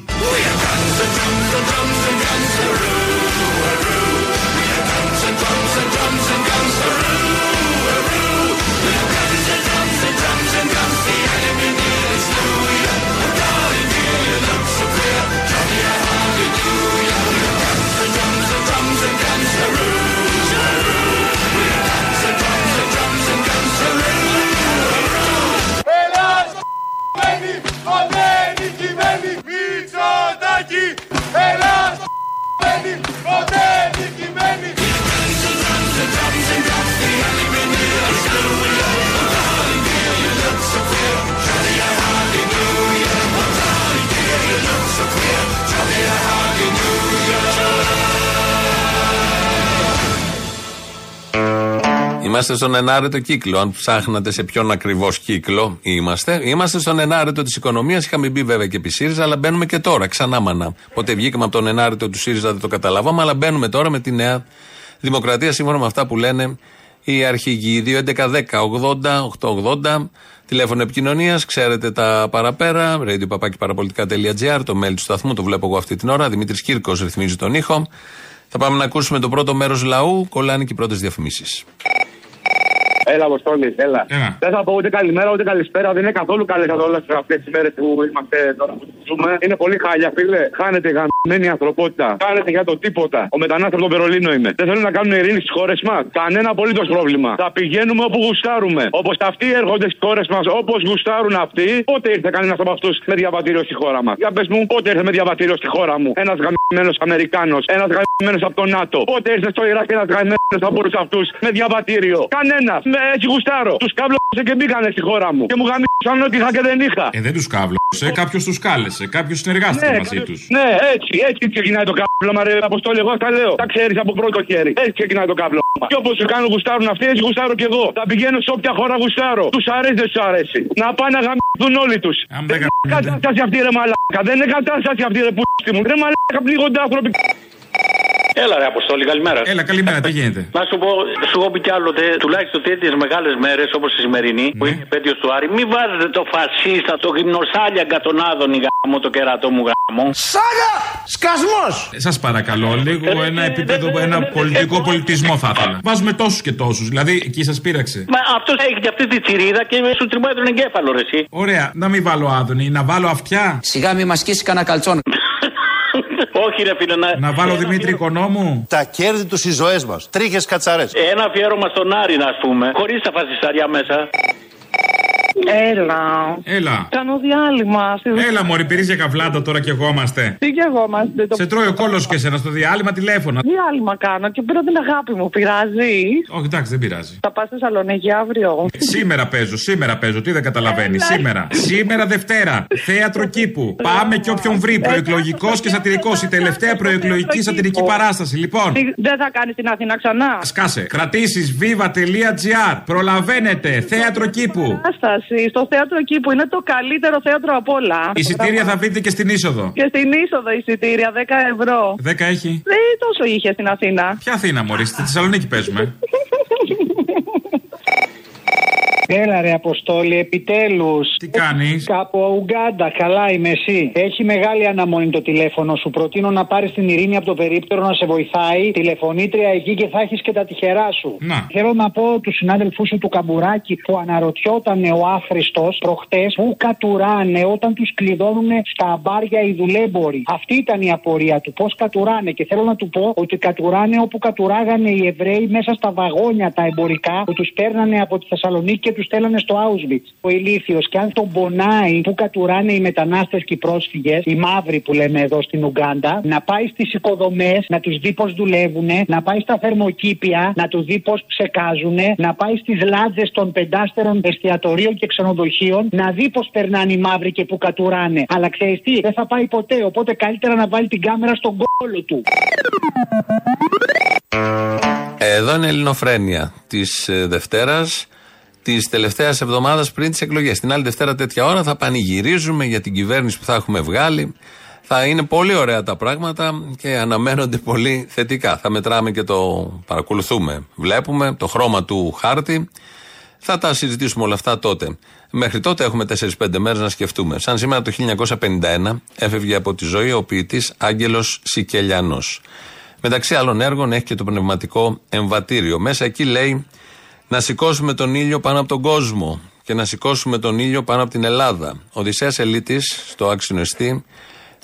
Είμαστε στον ενάρετο κύκλο. Αν ψάχνατε σε ποιον ακριβώς κύκλο είμαστε, είμαστε στον ενάρετο της οικονομίας. Είχαμε μπει βέβαια και επί ΣΥΡΙΖΑ, αλλά μπαίνουμε και τώρα, ξανά μανά. Πότε βγήκαμε από τον ενάρετο του ΣΥΡΙΖΑ δεν το καταλάβαμε, αλλά μπαίνουμε τώρα με τη νέα δημοκρατία σύμφωνα με αυτά που λένε οι αρχηγοί. 2.11.10.80.880 τηλέφωνο επικοινωνίας, ξέρετε τα παραπέρα. radio.parapolitica.gr, το mail του σταθμού, το βλέπω εγώ αυτή την ώρα. Δημήτρης Κύρκος ρυθμίζει τον ήχο. Θα πάμε να ακούσουμε το πρώτο μέρος λαού. Κολλάνε και οι πρώτες διαφημίσεις. Έλα, Αποστόλη, έλα. Δεν θα πω ούτε καλημέρα ούτε καλησπέρα. Δεν είναι καθόλου καλέ όλε αυτές τις μέρες που είμαστε τώρα που ζούμε. Είναι πολύ χάλια, φίλε. Χάνεται η γαμμένη ανθρωπότητα. Χάνεται για το τίποτα. Ο μετανάστε από τον Περολίνο είμαι. Δεν θέλουν να κάνουν ειρήνη στις χώρες μας. Κανένα απολύτως πρόβλημα. Θα πηγαίνουμε όπου γουστάρουμε. Όπως αυτοί έρχονται στις χώρες μας, όπως γουστάρουν αυτοί. Πότε ήρθε κανένας από αυτούς με διαβατήριο στη χώρα μας; Για πες μου, πότε ήρθε με διαβατήριο στη χώρα μου; Ένας γαμμένο Αμερικάνος. Ένας γαμμένο από το ΝΑΤΟ. Πότε ήρθε στο Ιράκ ένας γαμμένο από όλους αυτούς με διαβατήριο; Κανένας. Με έτσι γουστάρω. Τους κάβλωσε και μπήκανε στη χώρα μου. Και μου γαμίσαν ό,τι είχα και δεν είχα. Ε, δεν τους κάβλωσε, κάποιος τους κάλεσε, κάποιος συνεργάστηκε Ναι, μαζί κάποιος- τους. Ναι, έτσι, έτσι ξεκινάει το κάβλωμα, ρε Αποστόλη. Εγώ τα λέω. Τα ξέρεις από πρώτο χέρι. Έτσι ξεκινάει το κάβλωμα. Και όπως σου κάνουν γουστάρουν αυτοί, έτσι γουστάρω κι εγώ. Θα πηγαίνω σε όποια χώρα γουστάρω. Τους αρέσει, δεν τους αρέσει. Να πάνε να γαμίσουν όλοι τους. Δεν είναι κατάσταση αυτή, ρε μαλάκα. Δεν είναι κατάσταση αυτή, ρε που μου. Ρε μαλάκα πλήγονται άνθρωποι. Έλα, ρε Αποστόλη, καλημέρα. Έλα, καλημέρα, τι γίνεται. Να σου πω, σου έχω πει κι άλλοτε, τουλάχιστον τέτοιε μεγάλε μέρε όπω η σημερινή, που είναι επέτειο του Άρη, μην βάζετε το φασίστα, το γυμνοσάλιαγκα των Άδων, γάμο, το κερατό μου γάμο. Σάγα! Σκασμό! Σα παρακαλώ, λίγο ένα επίπεδο, ένα πολιτικό πολιτισμό θα ήθελα. Βάζουμε τόσου και τόσου, δηλαδή εκεί σα πείραξε. Μα αυτό έχει και αυτή τη τσιρίδα και σου τριμάει τον εγκέφαλο, ρε, εσύ. Ωραία, να μην βάλω άδωνη, να βάλω αυτιά. Σιγά μη μα σκίσει κανένα καλτσόν. Όχι, ρε φίλε, να. Να βάλω Δημήτρη Οικονόμου. Τα κέρδη τους οι ζωές μας. Τρίχες κατσαρές. Ένα αφιέρωμα στον Άρη, ας πούμε. Χωρίς τα φασισταριά μέσα. Έλα. Έλα. Κάνω διάλειμμα. στη- Έλα, Μωρή, πήρε για καβλάντα τώρα κι εγώ είμαστε. Τι κι εγώ είμαστε. Το... Σε τρώει ο κόλο και εσένα στο διάλειμμα τηλέφωνα. Διάλειμμα κάνω και πήρα την αγάπη μου. Πειράζει. Όχι, εντάξει, δεν πειράζει. Θα πα στη Θεσσαλονίκη αύριο. Σήμερα παίζω, σήμερα παίζω. Τι δεν καταλαβαίνει. Σήμερα. Σήμερα Δευτέρα. Θέατρο κήπου. Πάμε και όποιον βρει. Προεκλογικό και σατυρικό. Η τελευταία προεκλογική σατυρική παράσταση. Λοιπόν. Τι- Δεν θα κάνει την Αθήνα ξανά. Σκάσε. Κρατήσει viva.gr. Προλαβαίνετε. Θέατρο κήπου. Άσταση. Στο θέατρο εκεί που είναι το καλύτερο θέατρο απ' όλα. Εισιτήρια θα βρείτε και στην είσοδο. Και στην είσοδο εισιτήρια 10 ευρώ. 10 έχει. Δεν τόσο είχε στην Αθήνα. Ποια Αθήνα, Μωρή, στη Θεσσαλονίκη παίζουμε. Έλα ρε Αποστόλη, επιτέλους. Τι κάνεις; Από Ουγγάντα, καλά είμαι εσύ. Έχει μεγάλη αναμονή το τηλέφωνο σου. Προτείνω να πάρεις την ειρήνη από το περίπτερο να σε βοηθάει. Τηλεφωνήτρια εκεί και θα έχεις και τα τυχερά σου. Να. Θέλω να πω τους συνάδελφούς σου του Καμπουράκη που αναρωτιόταν ο άχρηστος προχτές που κατουράνε όταν τους κλειδώνουν στα μπάρια οι δουλέμποροι. Αυτή ήταν η απορία του. Πώς κατουράνε. Και θέλω να του πω ότι κατουράνε όπου κατουράγανε οι Εβραίοι μέσα στα βαγόνια τα εμπορικά που τους παίρνανε από τη Θεσσαλονίκη και τους στέλνανε στο Auschwitz. Ο ηλίθιος. Και αν τον πονάει που κατουράνε οι μετανάστες και οι πρόσφυγες, οι μαύροι που λέμε εδώ στην Ουγγάντα, να πάει στις οικοδομέ, να τους δει πώς δουλεύουν, να πάει στα θερμοκήπια, να τους δει πώς ψεκάζουν, να πάει στις λάτζε των πεντάστερων εστιατορίων και ξενοδοχείων, να δει πώς περνάνε οι μαύροι και που κατουράνε. Αλλά ξέρεις τι, δεν θα πάει ποτέ. Οπότε καλύτερα να βάλει την κάμερα στον κόλο του. Εδώ είναι η Ελληνοφρένεια της Δευτέρας, της τελευταίας εβδομάδας πριν τις εκλογές. Την άλλη Δευτέρα, τέτοια ώρα, θα πανηγυρίζουμε για την κυβέρνηση που θα έχουμε βγάλει. Θα είναι πολύ ωραία τα πράγματα και αναμένονται πολύ θετικά. Θα μετράμε και το παρακολουθούμε. Βλέπουμε το χρώμα του χάρτη. Θα τα συζητήσουμε όλα αυτά τότε. Μέχρι τότε έχουμε 4-5 μέρες να σκεφτούμε. Σαν σήμερα το 1951 έφευγε από τη ζωή ο ποιητής Άγγελος Σικελιανός. Μεταξύ άλλων έργων έχει και το πνευματικό εμβατήριο. Μέσα εκεί λέει να σηκώσουμε τον ήλιο πάνω από τον κόσμο και να σηκώσουμε τον ήλιο πάνω από την Ελλάδα. Ο Οδυσσέας Ελίτης, στο άξινο εστί,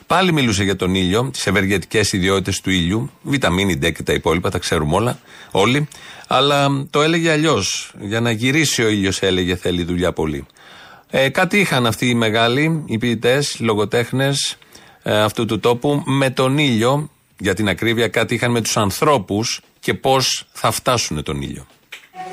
πάλι μιλούσε για τον ήλιο, τις ευεργετικές ιδιότητες του ήλιου, βιταμίνη, ντε και τα υπόλοιπα, τα ξέρουμε όλα, όλοι. Αλλά το έλεγε αλλιώς. Για να γυρίσει ο ήλιος, έλεγε, θέλει δουλειά πολύ. Ε, κάτι είχαν αυτοί οι μεγάλοι, οι ποιητές, οι λογοτέχνες ε, αυτού του τόπου με τον ήλιο, για την ακρίβεια, κάτι είχαν με τους ανθρώπους και πώς θα φτάσουν τον ήλιο.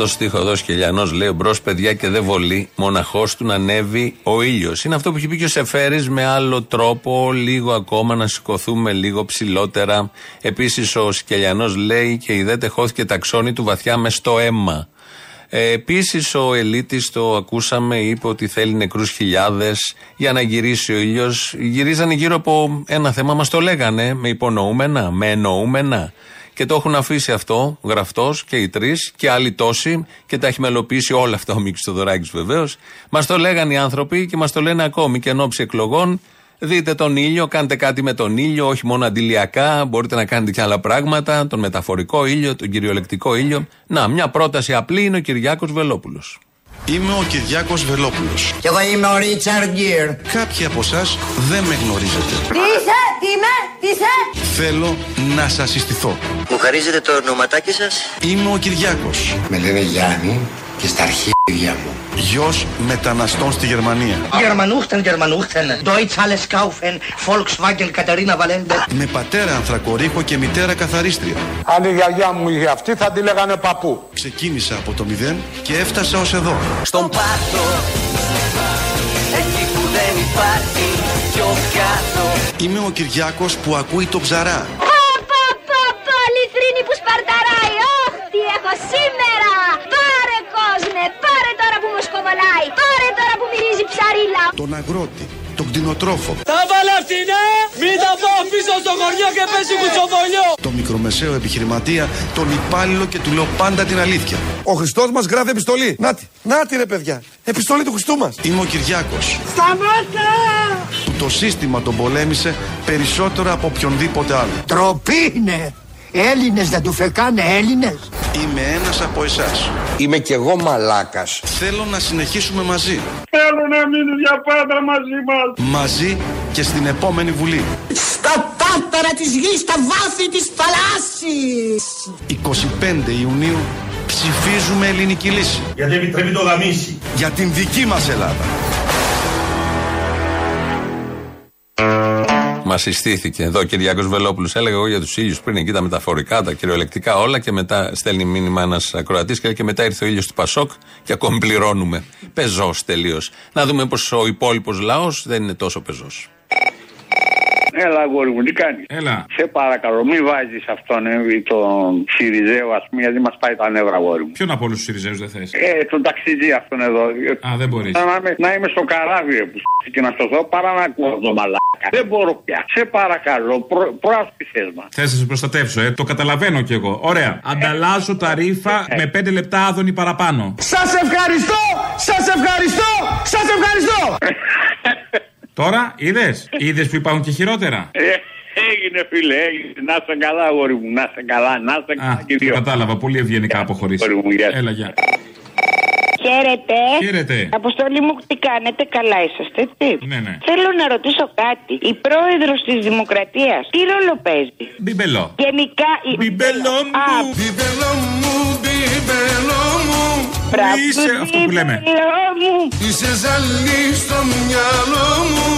το στίχο εδώ Σκελιανός λέει: Μπρος, παιδιά και δεν βολεί, μοναχός του να ανέβει ο ήλιος. Είναι αυτό που έχει πει και ο Σεφέρης με άλλο τρόπο, λίγο ακόμα να σηκωθούμε λίγο ψηλότερα. Επίσης ο Σκελιανός λέει και η δέτε χώθηκε ταξόνι του βαθιά μες στο αίμα. Ε, Επίσης ο Ελίτης, το ακούσαμε, είπε ότι θέλει νεκρούς χιλιάδες για να γυρίσει ο ήλιος. Γυρίζανε γύρω από ένα θέμα, μας το λέγανε, με υπονοούμενα, με εννοούμενα. Και το έχουν αφήσει αυτό, γραφτός και οι τρεις και άλλοι τόσοι και τα έχει μελοποιήσει όλα αυτά ο Μίκης Θοδωράκη βεβαίως. Μας το λέγανε οι άνθρωποι και μας το λένε ακόμη και εν ώψη εκλογών. Δείτε τον ήλιο, κάντε κάτι με τον ήλιο, όχι μόνο αντιλιακά, μπορείτε να κάνετε και άλλα πράγματα, τον μεταφορικό ήλιο, τον κυριολεκτικό ήλιο. Να, μια πρόταση απλή είναι ο Κυριάκος Βελόπουλος. Είμαι ο Κυριάκος Βελόπουλος. Κι εγώ είμαι ο Ρίτσαρντ Γκίρ. Κάποιοι από εσάς δεν με γνωρίζετε. Τι είσαι, τι είμαι, τι είσαι; Θέλω να σας συστηθώ. Μου χαρίζετε το ονοματάκι σας; Είμαι ο Κυριάκος. Με λένε Γιάννη και στα αρχίδια μου. Γιος μεταναστών στη Γερμανία. Γερμανούχτεν, Γερμανούχτεν. Deutsch alles kaufen. Volkswagen Κατερίνα Βαλέντε. Με πατέρα ανθρακορίχο και μητέρα καθαρίστρια. Αν η γιαγιά μου είχε αυτή θα τη λέγανε παππού. Ξεκίνησα από το μηδέν και έφτασα ως εδώ. Στον πάτο Εκεί που δεν υπάρχει πιο κάτω Είμαι ο Κυριάκος που ακούει το ψαρά. Πω πω πω λιθρίνη που σπαρταράει Ωχ τι έχω σήμερα Πάρε κόσμε πάρε τώρα που μου σκοβολάει Πάρε τώρα που μυρίζει ψαρίλα Τον αγρότη, τον κτηνοτρόφο, Τα βάλε φτηνά, μην τα πάω πίσω στο χωριό και πέσει κουτσοβολιό. τον μικρομεσαίο επιχειρηματία, τον υπάλληλο και του λέω πάντα την αλήθεια. Ο Χριστός μας γράφει επιστολή. Νάτι, νάτι ρε παιδιά. Επιστολή του Χριστού μας. Είμαι ο Κυριάκος, Σταμάτα! που το σύστημα τον πολέμησε περισσότερο από οποιονδήποτε άλλο. Τροπή είναι. Έλληνες δεν του φεκάνε Έλληνες. Είμαι ένας από εσάς. Είμαι κι εγώ μαλάκας. Θέλω να συνεχίσουμε μαζί. Θέλω να μείνει για πάντα μαζί μας. Μαζί και στην επόμενη Βουλή. Στα τάρταρα της γης, στα βάθη της θαλάσσης. 25 Ιουνίου ψηφίζουμε ελληνική λύση. Γιατί επιτρέπει το γαμίσι. Για την δική μας Ελλάδα. Μας συστήθηκε εδώ ο Κυριάκος Βελόπουλος. Έλεγα εγώ για τους ήλιους πριν εκεί τα μεταφορικά, τα κυριολεκτικά όλα και μετά στέλνει μήνυμα ένας ακροατής και, λέει και μετά ήρθε ο ήλιος του Πασόκ και ακόμη πληρώνουμε. Πεζός τελείως. Να δούμε πως ο υπόλοιπος λαός δεν είναι τόσο πεζός. Έλα, αγόρι μου, τι κάνεις; Έλα. Σε παρακαλώ, μην βάζεις αυτόν ε, τον Σιριζέο, ας πούμε, γιατί μας πάει τα νεύρα, αγόρι μου. Ποιον από όλους τους Σιριζέους δεν θες; Ε, τον ταξιτζή αυτόν εδώ. Α, δεν μπορείς. Να, είμαι, να είμαι στο καράβι ε, που σ*** και να σωθώ παρά να ακούω το μαλάκα. Δεν μπορώ πια. Σε παρακαλώ, προ, προάσπισες μας. Θες να σε προστατεύσω, ε. Το καταλαβαίνω κι εγώ. Ωραία. Ανταλλάσσω τα ρήφα με 5 λεπτά άδωνη παραπάνω. Σας ευχαριστώ! Σας ευχαριστώ! Σας ευχαριστώ! Τώρα είδες; Είδες που υπάρχουν και χειρότερα; Ε, έγινε φίλε, έγινε. Να είσαι καλά, αγόρι μου. Να είσαι καλά, να είσαι καλά Α, και οι το δύο. κατάλαβα. Πολύ ευγενικά αποχωρήσει. αγόρι μου, γεια σου. Έλα, γεια. Χαίρετε. Χαίρετε. Αποστολή μου, τι κάνετε, καλά είσαστε, έτσι; Ναι, ναι. Θέλω να ρωτήσω κάτι. Η πρόεδρος της Δημοκρατίας τι ρόλο παίζει; Μπιμπελό. Γενικά. Η... Μπιμπελό μου. Μπιμπελό μου, μπιμπελό μου Μπράβο, Είσαι αυτό που λέμε. μπιμπελό μου. Είσαι ζάλη στο μυαλό μου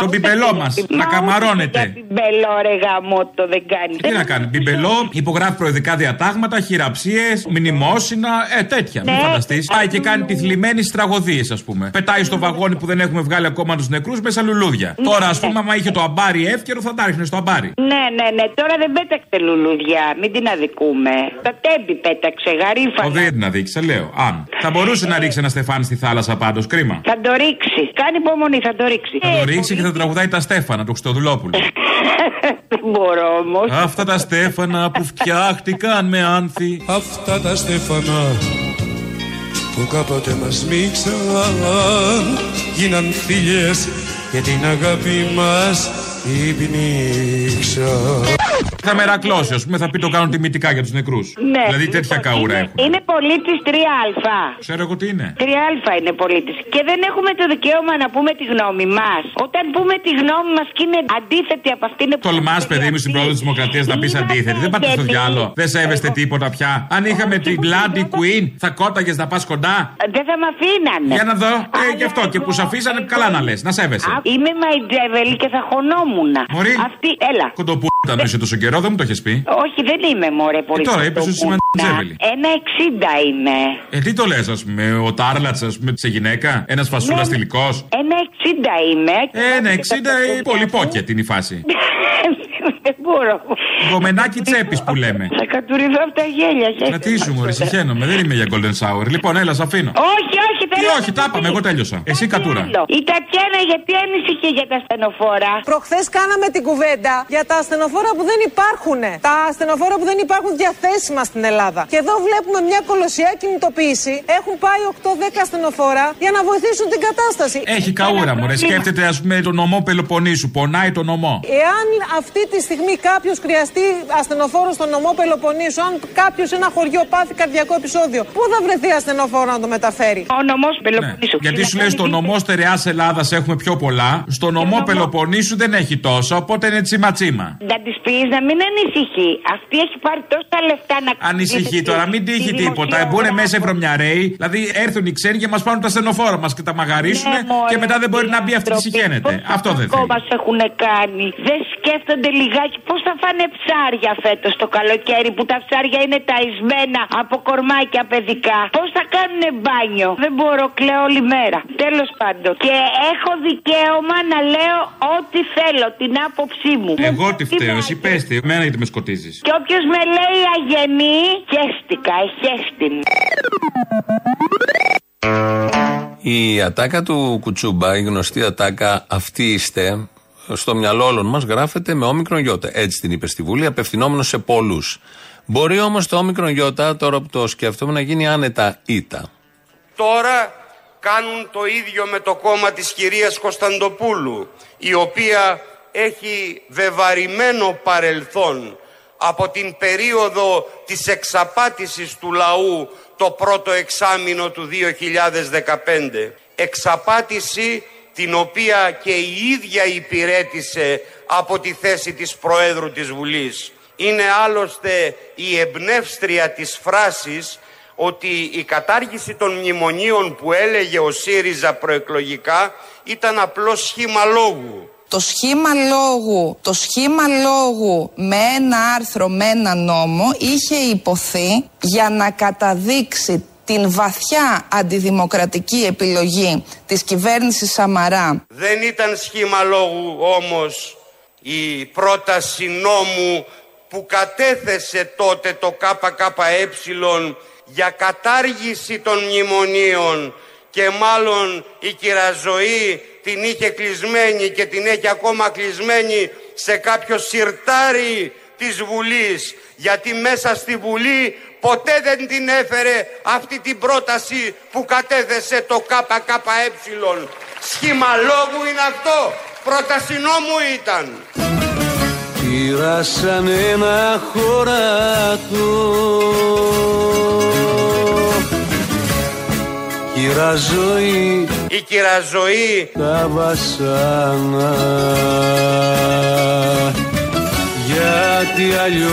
Το μπιμπελό μας. Να καμαρώνετε. Μπιμπελό, ρε γαμώτο, δεν κάνει. Τι να κάνει, μπιμπελό, υπογράφει προεδρικά διατάγματα, χειραψίες, μνημόσυνα, ε, τέτοια. Μην Ναι. φανταστείς. Πάει και κάνει τη θλιμμένη στις τραγωδίες, ας πούμε. Πετάει στο βαγόνι που δεν έχουμε βγάλει ακόμα τους νεκρούς μέσα λουλούδια. Ναι. Τώρα, ας πούμε, άμα είχε το αμπάρι εύκαιρο, θα τα ρίχνε στο αμπάρι. Ναι, ναι, ναι. Τώρα δεν πέταξε λουλούδια. Μην την αδικούμε. Τα τέμπη πέταξε, γαρίφα. Ο δεν την αδίκησε, λέω. Αν. Θα μπορούσε να ρίξει ένα στεφάνι στη θάλασσα πάντως, κρίμα. Θα το ρίξει. Κάνει υπομονή, θα το ρίξει. Θα το ρίξει και θα τραγουδάει τα Στέφανα του Χριστοδουλόπουλου. Δεν μπορώ όμως. Αυτά τα Στέφανα που φτιάχτηκαν με άνθη. Αυτά τα στέφανα που κάποτε μας μίξαν γίναν θηλιές και την αγάπη μας υπνίξαν. Θα μερακλώσει, ας πούμε, θα πει το κάνουν τιμητικά για τους νεκρούς. Ναι. Δηλαδή τέτοια καούρα είναι, έχουν. είναι πολίτης 3Α. Ξέρω εγώ τι είναι. 3Α είναι πολίτης. Και δεν έχουμε το δικαίωμα να πούμε τη γνώμη μας. Όταν πούμε τη γνώμη μας και είναι αντίθετη από αυτήν που. Τολμάς, παιδί μου, στην πρόοδο της Δημοκρατίας να πεις αντίθετη. Δεν πάτε στο διάλογο. Δεν σέβεστε τίποτα πια. Αν είχαμε την Bloody Queen, θα κόταγες να πας κοντά. Δεν θα με αφήνανε. Για να δω. Ε, γι' αυτό και που σε αφήσανε, καλά να λες, να σέβεσαι. Α, Είμαι μαϊτζέβελ και θα χωνόμουν. Μωρή. Αυτή, έλα. Κοντοπού ήταν είσαι τόσο καιρό, δεν μου το έχεις πει. Όχι, δεν είμαι μωρέ πολύ. τώρα είπες ότι είσαι μαϊτζέβελη. Ένα 60 είμαι. Ε, τι το λες, ας πούμε, ο Τάρλατς, ας πούμε, σε γυναίκα, ένας φασούλας Ναι. τυλικό. Ένα 60 είμαι. Ένα 60 πολύ πόκετ είναι η φάση. Δεν μπορώ. Γομενάκι τσέπης που λέμε. Θα κατουριδώ από τα γέλια. χαίρετε. Κρατήσου μου, ρε, συχαίνομαι, δεν είμαι για golden shower. Λοιπόν, έλα, σ' αφήνω. Όχι, όχι, Τι θέλω. όχι, τα είπαμε, εγώ τέλειωσα. Εσύ κατούρα. Άλλο. Η Τατιάνα γιατί ανησυχεί για τα στενοφόρα. Προχθές κάναμε την κουβέντα για τα ασθενοφόρα που δεν υπάρχουν. Τα ασθενοφόρα που δεν υπάρχουν διαθέσιμα στην Ελλάδα. Και εδώ βλέπουμε μια κολοσσιά κινητοποίηση. Έχουν πάει 8-10 ασθενοφόρα για να βοηθήσουν την κατάσταση. Έχει καούρα μου, ρε. Σκέφτεται, ας πούμε, τον νομό Πελοποννήσου. Πονάει τον νομό. Εάν αυτή τη στιγμή κάποιος χρειαστεί ασθενοφόρο στον νομό Πελοποννήσου, αν κάποιος σε ένα χωριό πάθει καρδιακό επεισόδιο, πού θα βρεθεί ασθενοφόρο να το μεταφέρει; Ο νομός Ναι. Γιατί σου λέει στο νομός Στερεά Ελλάδας έχουμε πιο πολλά. Στο νομό Πελοποννήσου δεν έχει τόσο, οπότε είναι τσίμα τσίμα. Να της πεις να μην ανησυχεί. Αυτή έχει πάρει τόσα λεφτά να Ανησυχεί τώρα, μην τύχει τίποτα. Μπουνε μέσα οι βρωμιαρέοι, δηλαδή έρθουν οι ξένοι και μας πάρουν τα στενοφόρα μας και τα μαγαρίσουν Ναι, μωρέ, και μετά δεν μπορεί να μπει αυτή τη συγχαίνεται. Αυτό δεν θέλει. Ακόμα σε έχουν κάνει. Δεν σκέφτονται λιγάκι πώς θα φάνε ψάρια φέτος το καλοκαίρι που τα ψάρια είναι ταϊσμένα από κορμάκια παιδικά. Πώς θα κάνουν μπάνιο. Δεν μπορώ, κλαίω όλη μέρα. Τέλος πάντων. Και έχω δικαίωμα να λέω ό,τι θέλω, την άποψή μου. Εγώ τι φταίω, εσύ πες τι, εμένα γιατί με σκοτίζεις. Και όποιος με λέει αγενή, χέστηκα, εχέστην. Η ατάκα του Κουτσούμπα, η γνωστή ατάκα αυτή είστε, στο μυαλό όλων μας γράφεται με όμικρον γιώτα. Έτσι την είπε στη Βουλή, απευθυνόμενος σε πολλούς. Μπορεί όμως το όμικρον γιώτα, τώρα που το σκέφτομαι, να γίνει άνετα ήττα. Τώρα κάνουν το ίδιο με το κόμμα της κυρίας Κωνσταντοπούλου, η οποία έχει βεβαρημένο παρελθόν από την περίοδο της εξαπάτησης του λαού το πρώτο εξάμηνο του 2015. Εξαπάτηση την οποία και η ίδια υπηρέτησε από τη θέση της Προέδρου της Βουλής. Είναι άλλωστε η εμπνεύστρια της φράσης ότι η κατάργηση των μνημονίων που έλεγε ο ΣΥΡΙΖΑ προεκλογικά ήταν απλώς σχήμα λόγου. Το σχήμα λόγου, το σχήμα λόγου με ένα άρθρο, με ένα νόμο είχε υποθεί για να καταδείξει την βαθιά αντιδημοκρατική επιλογή της κυβέρνησης Σαμαρά. Δεν ήταν σχήμα λόγου όμως η πρόταση νόμου που κατέθεσε τότε το ΚΚΕ για κατάργηση των μνημονίων και μάλλον η κυραζωή την είχε κλεισμένη και την έχει ακόμα κλεισμένη σε κάποιο σιρτάρι της Βουλής γιατί μέσα στη Βουλή ποτέ δεν την έφερε αυτή την πρόταση που κατέθεσε το ΚΚΕ. Σχήμα λόγου είναι αυτό. Πρόταση νόμου ήταν. Πήρα σαν ένα χωρατό Κύρα ζωή. Η κυρία Ζωή. Τα βασάνα. Γιατί αλλιώς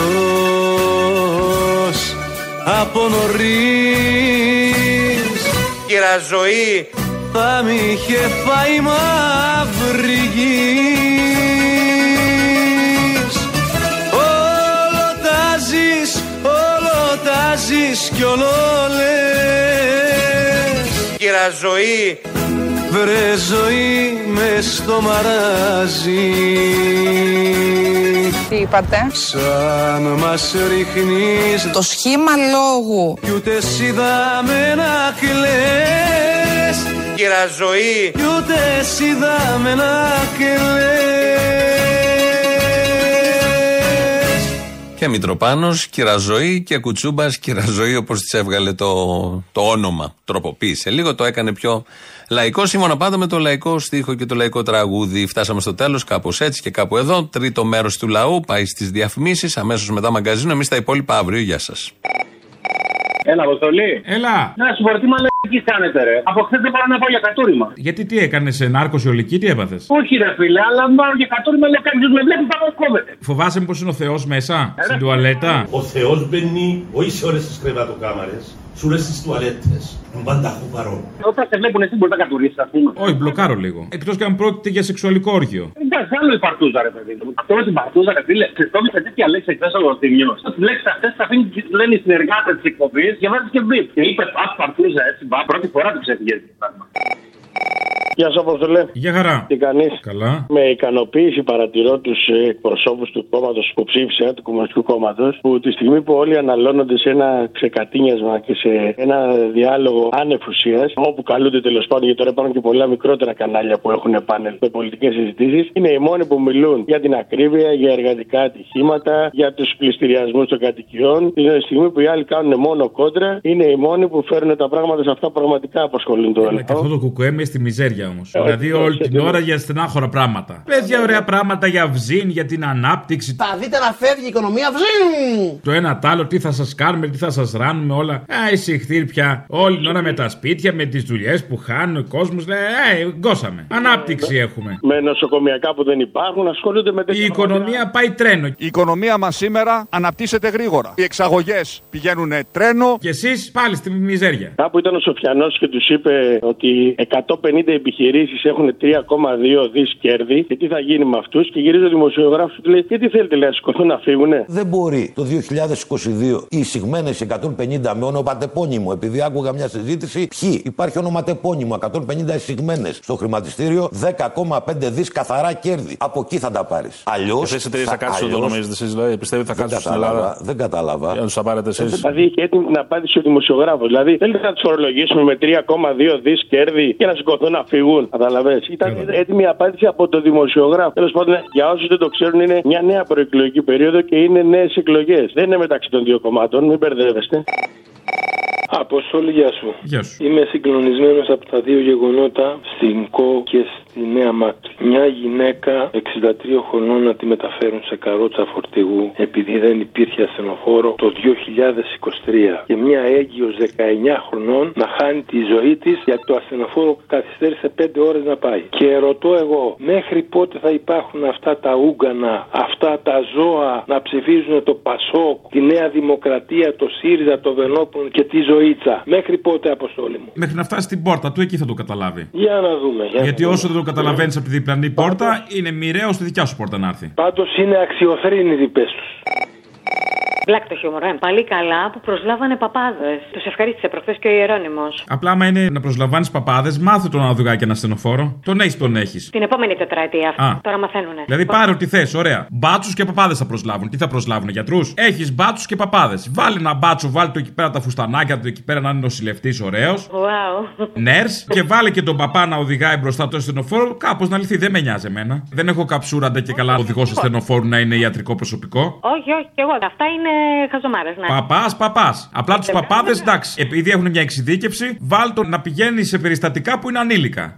από νωρίς Κυρία Ζωή. θα μ' είχε φάει μαύρη γης όλο τα ζεις κι όλο λες Κυρία Ζωή. Βρε ζωή μες στο μαράζι Τι είπατε; Σαν μας ρίχνεις Το σχήμα λόγου. Κι ούτες είδαμε να κλαις Κυρία Ζωή. Κι ούτες είδαμε να κλαις Και Μητροπάνος, Κυραζοή και Κουτσούμπας, Κυραζοή όπως της έβγαλε το, το όνομα. Τροποποίησε λίγο, το έκανε πιο λαϊκό. Σύμφωνα πάντα με το λαϊκό στίχο και το λαϊκό τραγούδι. Φτάσαμε στο τέλος, κάπως έτσι και κάπου εδώ. Τρίτο μέρος του λαού πάει στις διαφημίσεις. Αμέσως μετά μαγκαζίνο. Εμείς τα υπόλοιπα αύριο. Γεια σας. Έλα, Αποστολή. Έλα. Να σου πω, τι μαλακή κάνετε, ρε. Από χθες δεν μπορώ να πάω για κατούριμα. Γιατί τι έκανες, σε νάρκωση ολική, τι έπαθες; Όχι, ρε φίλε, αλλά αν πάω για κατούριμα, λέει κάποιο με βλέπει, θα με κόβεται. Φοβάσαι πως είναι ο Θεός μέσα, στην τουαλέτα; Ο Θεός μπαίνει όχι σε όλες τις κρεβατοκάμαρε, σε όλε τι τουαλέτες. Τον πάντα έχω παρόν. Όταν σε βλέπουν, εσύ μπορείς να κατουρίσει, ας πούμε. Όχι, μπλοκάρω λίγο. Εκτό και αν πρόκειται για σεξουαλικό όργιο. Εντάξει, άλλο η παρτούζα, ρε παιδί μου. Αυτό με την παρτούζα, ρε φίλε. Χριστόβη σε τέτοια λέξη εκτό από το τιμιό. Τις λέξεις αυτές θα αφήνει τι λένε οι συνεργάτες της εκπομπής και βάζει και μπίπ. Και είπε πα παρτούζα έτσι, μπα, πρώτη φορά του ξεφυγέ. Γεια σας, Αποστολέ. Για χαρά. Τι κάνεις; Καλά. Με ικανοποίηση παρατηρώ τους εκπροσώπους του κόμματος που ψήφισα, του Κομμουνιστικού Κόμματος, που τη στιγμή που όλοι αναλώνονται σε ένα ξεκατίνιασμα και σε ένα διάλογο άνευ ουσίας, όπου καλούνται τέλος πάντων, γιατί τώρα υπάρχουν και πολλά μικρότερα κανάλια που έχουν πάνελ με πολιτικές συζητήσεις, είναι οι μόνοι που μιλούν για την ακρίβεια, για εργατικά ατυχήματα, για τους πληστηριασμούς των κατοικιών. Τη στιγμή που οι άλλοι κάνουν μόνο κόντρα, είναι οι μόνοι που φέρνουν τα πράγματα σε αυτά που πραγματικά απασχολούν το Αλλά και αυτό το κουκουέ στη μιζέρια όμως. Ε, δηλαδή όχι, όλη όχι, την όχι. ώρα για στενάχωρα πράγματα. Πες για ωραία πράγματα για βζίν, για την ανάπτυξη. Θα δείτε να φεύγει η οικονομία βζιν! Το ένα τ' άλλο, τι θα σας κάνουμε, τι θα σας ράνουμε, όλα. Α, εσύ πια. Όλη την ώρα με τα σπίτια, με τις δουλειές που χάνουν ο κόσμος. Λέει, ε, γκώσαμε. Ανάπτυξη έχουμε. Με νοσοκομιακά που δεν υπάρχουν, ασχολούνται με τέτοια Η οικονομία πάει τρένο. Η οικονομία μας σήμερα αναπτύσσεται γρήγορα. Οι εξαγωγές πηγαίνουν τρένο. Και εσείς πάλι στη μιζέρια. Κάπου ήταν ο Σοφιανός και τους είπε ότι 150 επιχειρήσει έχουν 3,2 δις κέρδη και τι θα γίνει με αυτούς. Και γυρίζει ο δημοσιογράφος και του λέει: Και τι θέλετε, λέει, να σηκωθούν να φύγουνε; Δεν μπορεί το 2022 οι εισηγμένες 150 με ονοματεπώνυμο, επειδή άκουγα μια συζήτηση, ποιοι υπάρχει ονοματεπώνυμο 150 εισηγμένες στο χρηματιστήριο 10,5 δις καθαρά κέρδη. Από εκεί θα τα πάρεις. Αλλιώς. Αυτέ οι εταιρείε θα κάτσουν, το νομίζετε εσείς, δηλαδή. Πιστεύετε θα κάτσουν στην Ελλάδα; Δεν κατάλαβα. Για να τους τα πάρετε εσεί. Δηλαδή είχε έτοιμη την απάντηση ο δημοσιογράφος. Δηλαδή θέλετε να τους φορολογήσουμε με 3,2 δις κέρδη και να σηκωθούν να φύγουν; Καταλαβέ. Ήταν έτοιμη η απάντηση από το δημοσιογράφο. Τέλο πάντων, για όσου δεν το ξέρουν, είναι μια νέα προεκλογική περίοδο και είναι νέε εκλογέ. Δεν είναι μεταξύ των δύο κομμάτων, μην μπερδεύεστε. Αποστόλη, γεια σου. Γεια σου. Είμαι συγκλονισμένος από τα δύο γεγονότα στην ΚΟ και στη Νέα Μάκρη. Μια γυναίκα 63 χρονών να τη μεταφέρουν σε καρότσα φορτηγού επειδή δεν υπήρχε ασθενοφόρο το 2023. Και μια έγκυος 19 χρονών να χάνει τη ζωή της γιατί το ασθενοφόρο καθυστέρησε 5 ώρες να πάει. Και ρωτώ εγώ, μέχρι πότε θα υπάρχουν αυτά τα ούγκανα, αυτά τα ζώα να ψηφίζουν το Πασόκ, τη Νέα Δημοκρατία, το ΣΥΡΙΖΑ, το Βενόπουλο και τη Ζωήτσα; Μέχρι πότε, Αποστόλη μου; Μέχρι να φτάσει στην πόρτα του, εκεί θα το καταλάβει. Για να δούμε. Για Γιατί να όσο δούμε. δεν το καταλαβαίνεις από τη διπλανή πόρτα, είναι μοιραίο στη δικιά σου πόρτα να έρθει. Πάντως είναι αξιοθρύνητοι, πες τους. Μπλακ το χιούμορ, ε. Πάλι καλά που προσλάβανε παπάδες. Τους ευχαρίστησε προχθές και ο Ιερόνιμος. Απλά, άμα είναι να προσλαμβάνεις παπάδες, μάθε τον να οδηγάει και ένα στενοφόρο. Τον έχεις, τον έχεις. Την επόμενη τετραετία. Α. Τώρα μαθαίνουνε. Δηλαδή πάρε ό,τι θες, ωραία. Μπάτσους και παπάδες θα προσλάβουν. Τι θα προσλάβουν, γιατρούς; Έχεις μπάτσους και παπάδες. Βάλει ένα μπάτσο, βάλει το εκεί πέρα τα φουστανάκια του εκεί πέρα να είναι νοσηλευτής ωραίος. Wow. Νέρς και βάλε και τον παπά να οδηγάει μπροστά το ασθενοφόρο. Κάπως να λυθεί. Δεν με νοιάζει εμένα. Δεν έχω καψούρα ντε και καλά οδηγό ασθενοφόρου να είναι ιατρικό προσωπικό. Όχι, όχι, και εγώ. Αυτά είναι χαζομάρες. Ναι. Παπάς, παπάς. Απλά τους παπάδες, εντάξει, επειδή έχουν μια εξειδίκευση, βάλτο να πηγαίνει σε περιστατικά που είναι ανήλικα.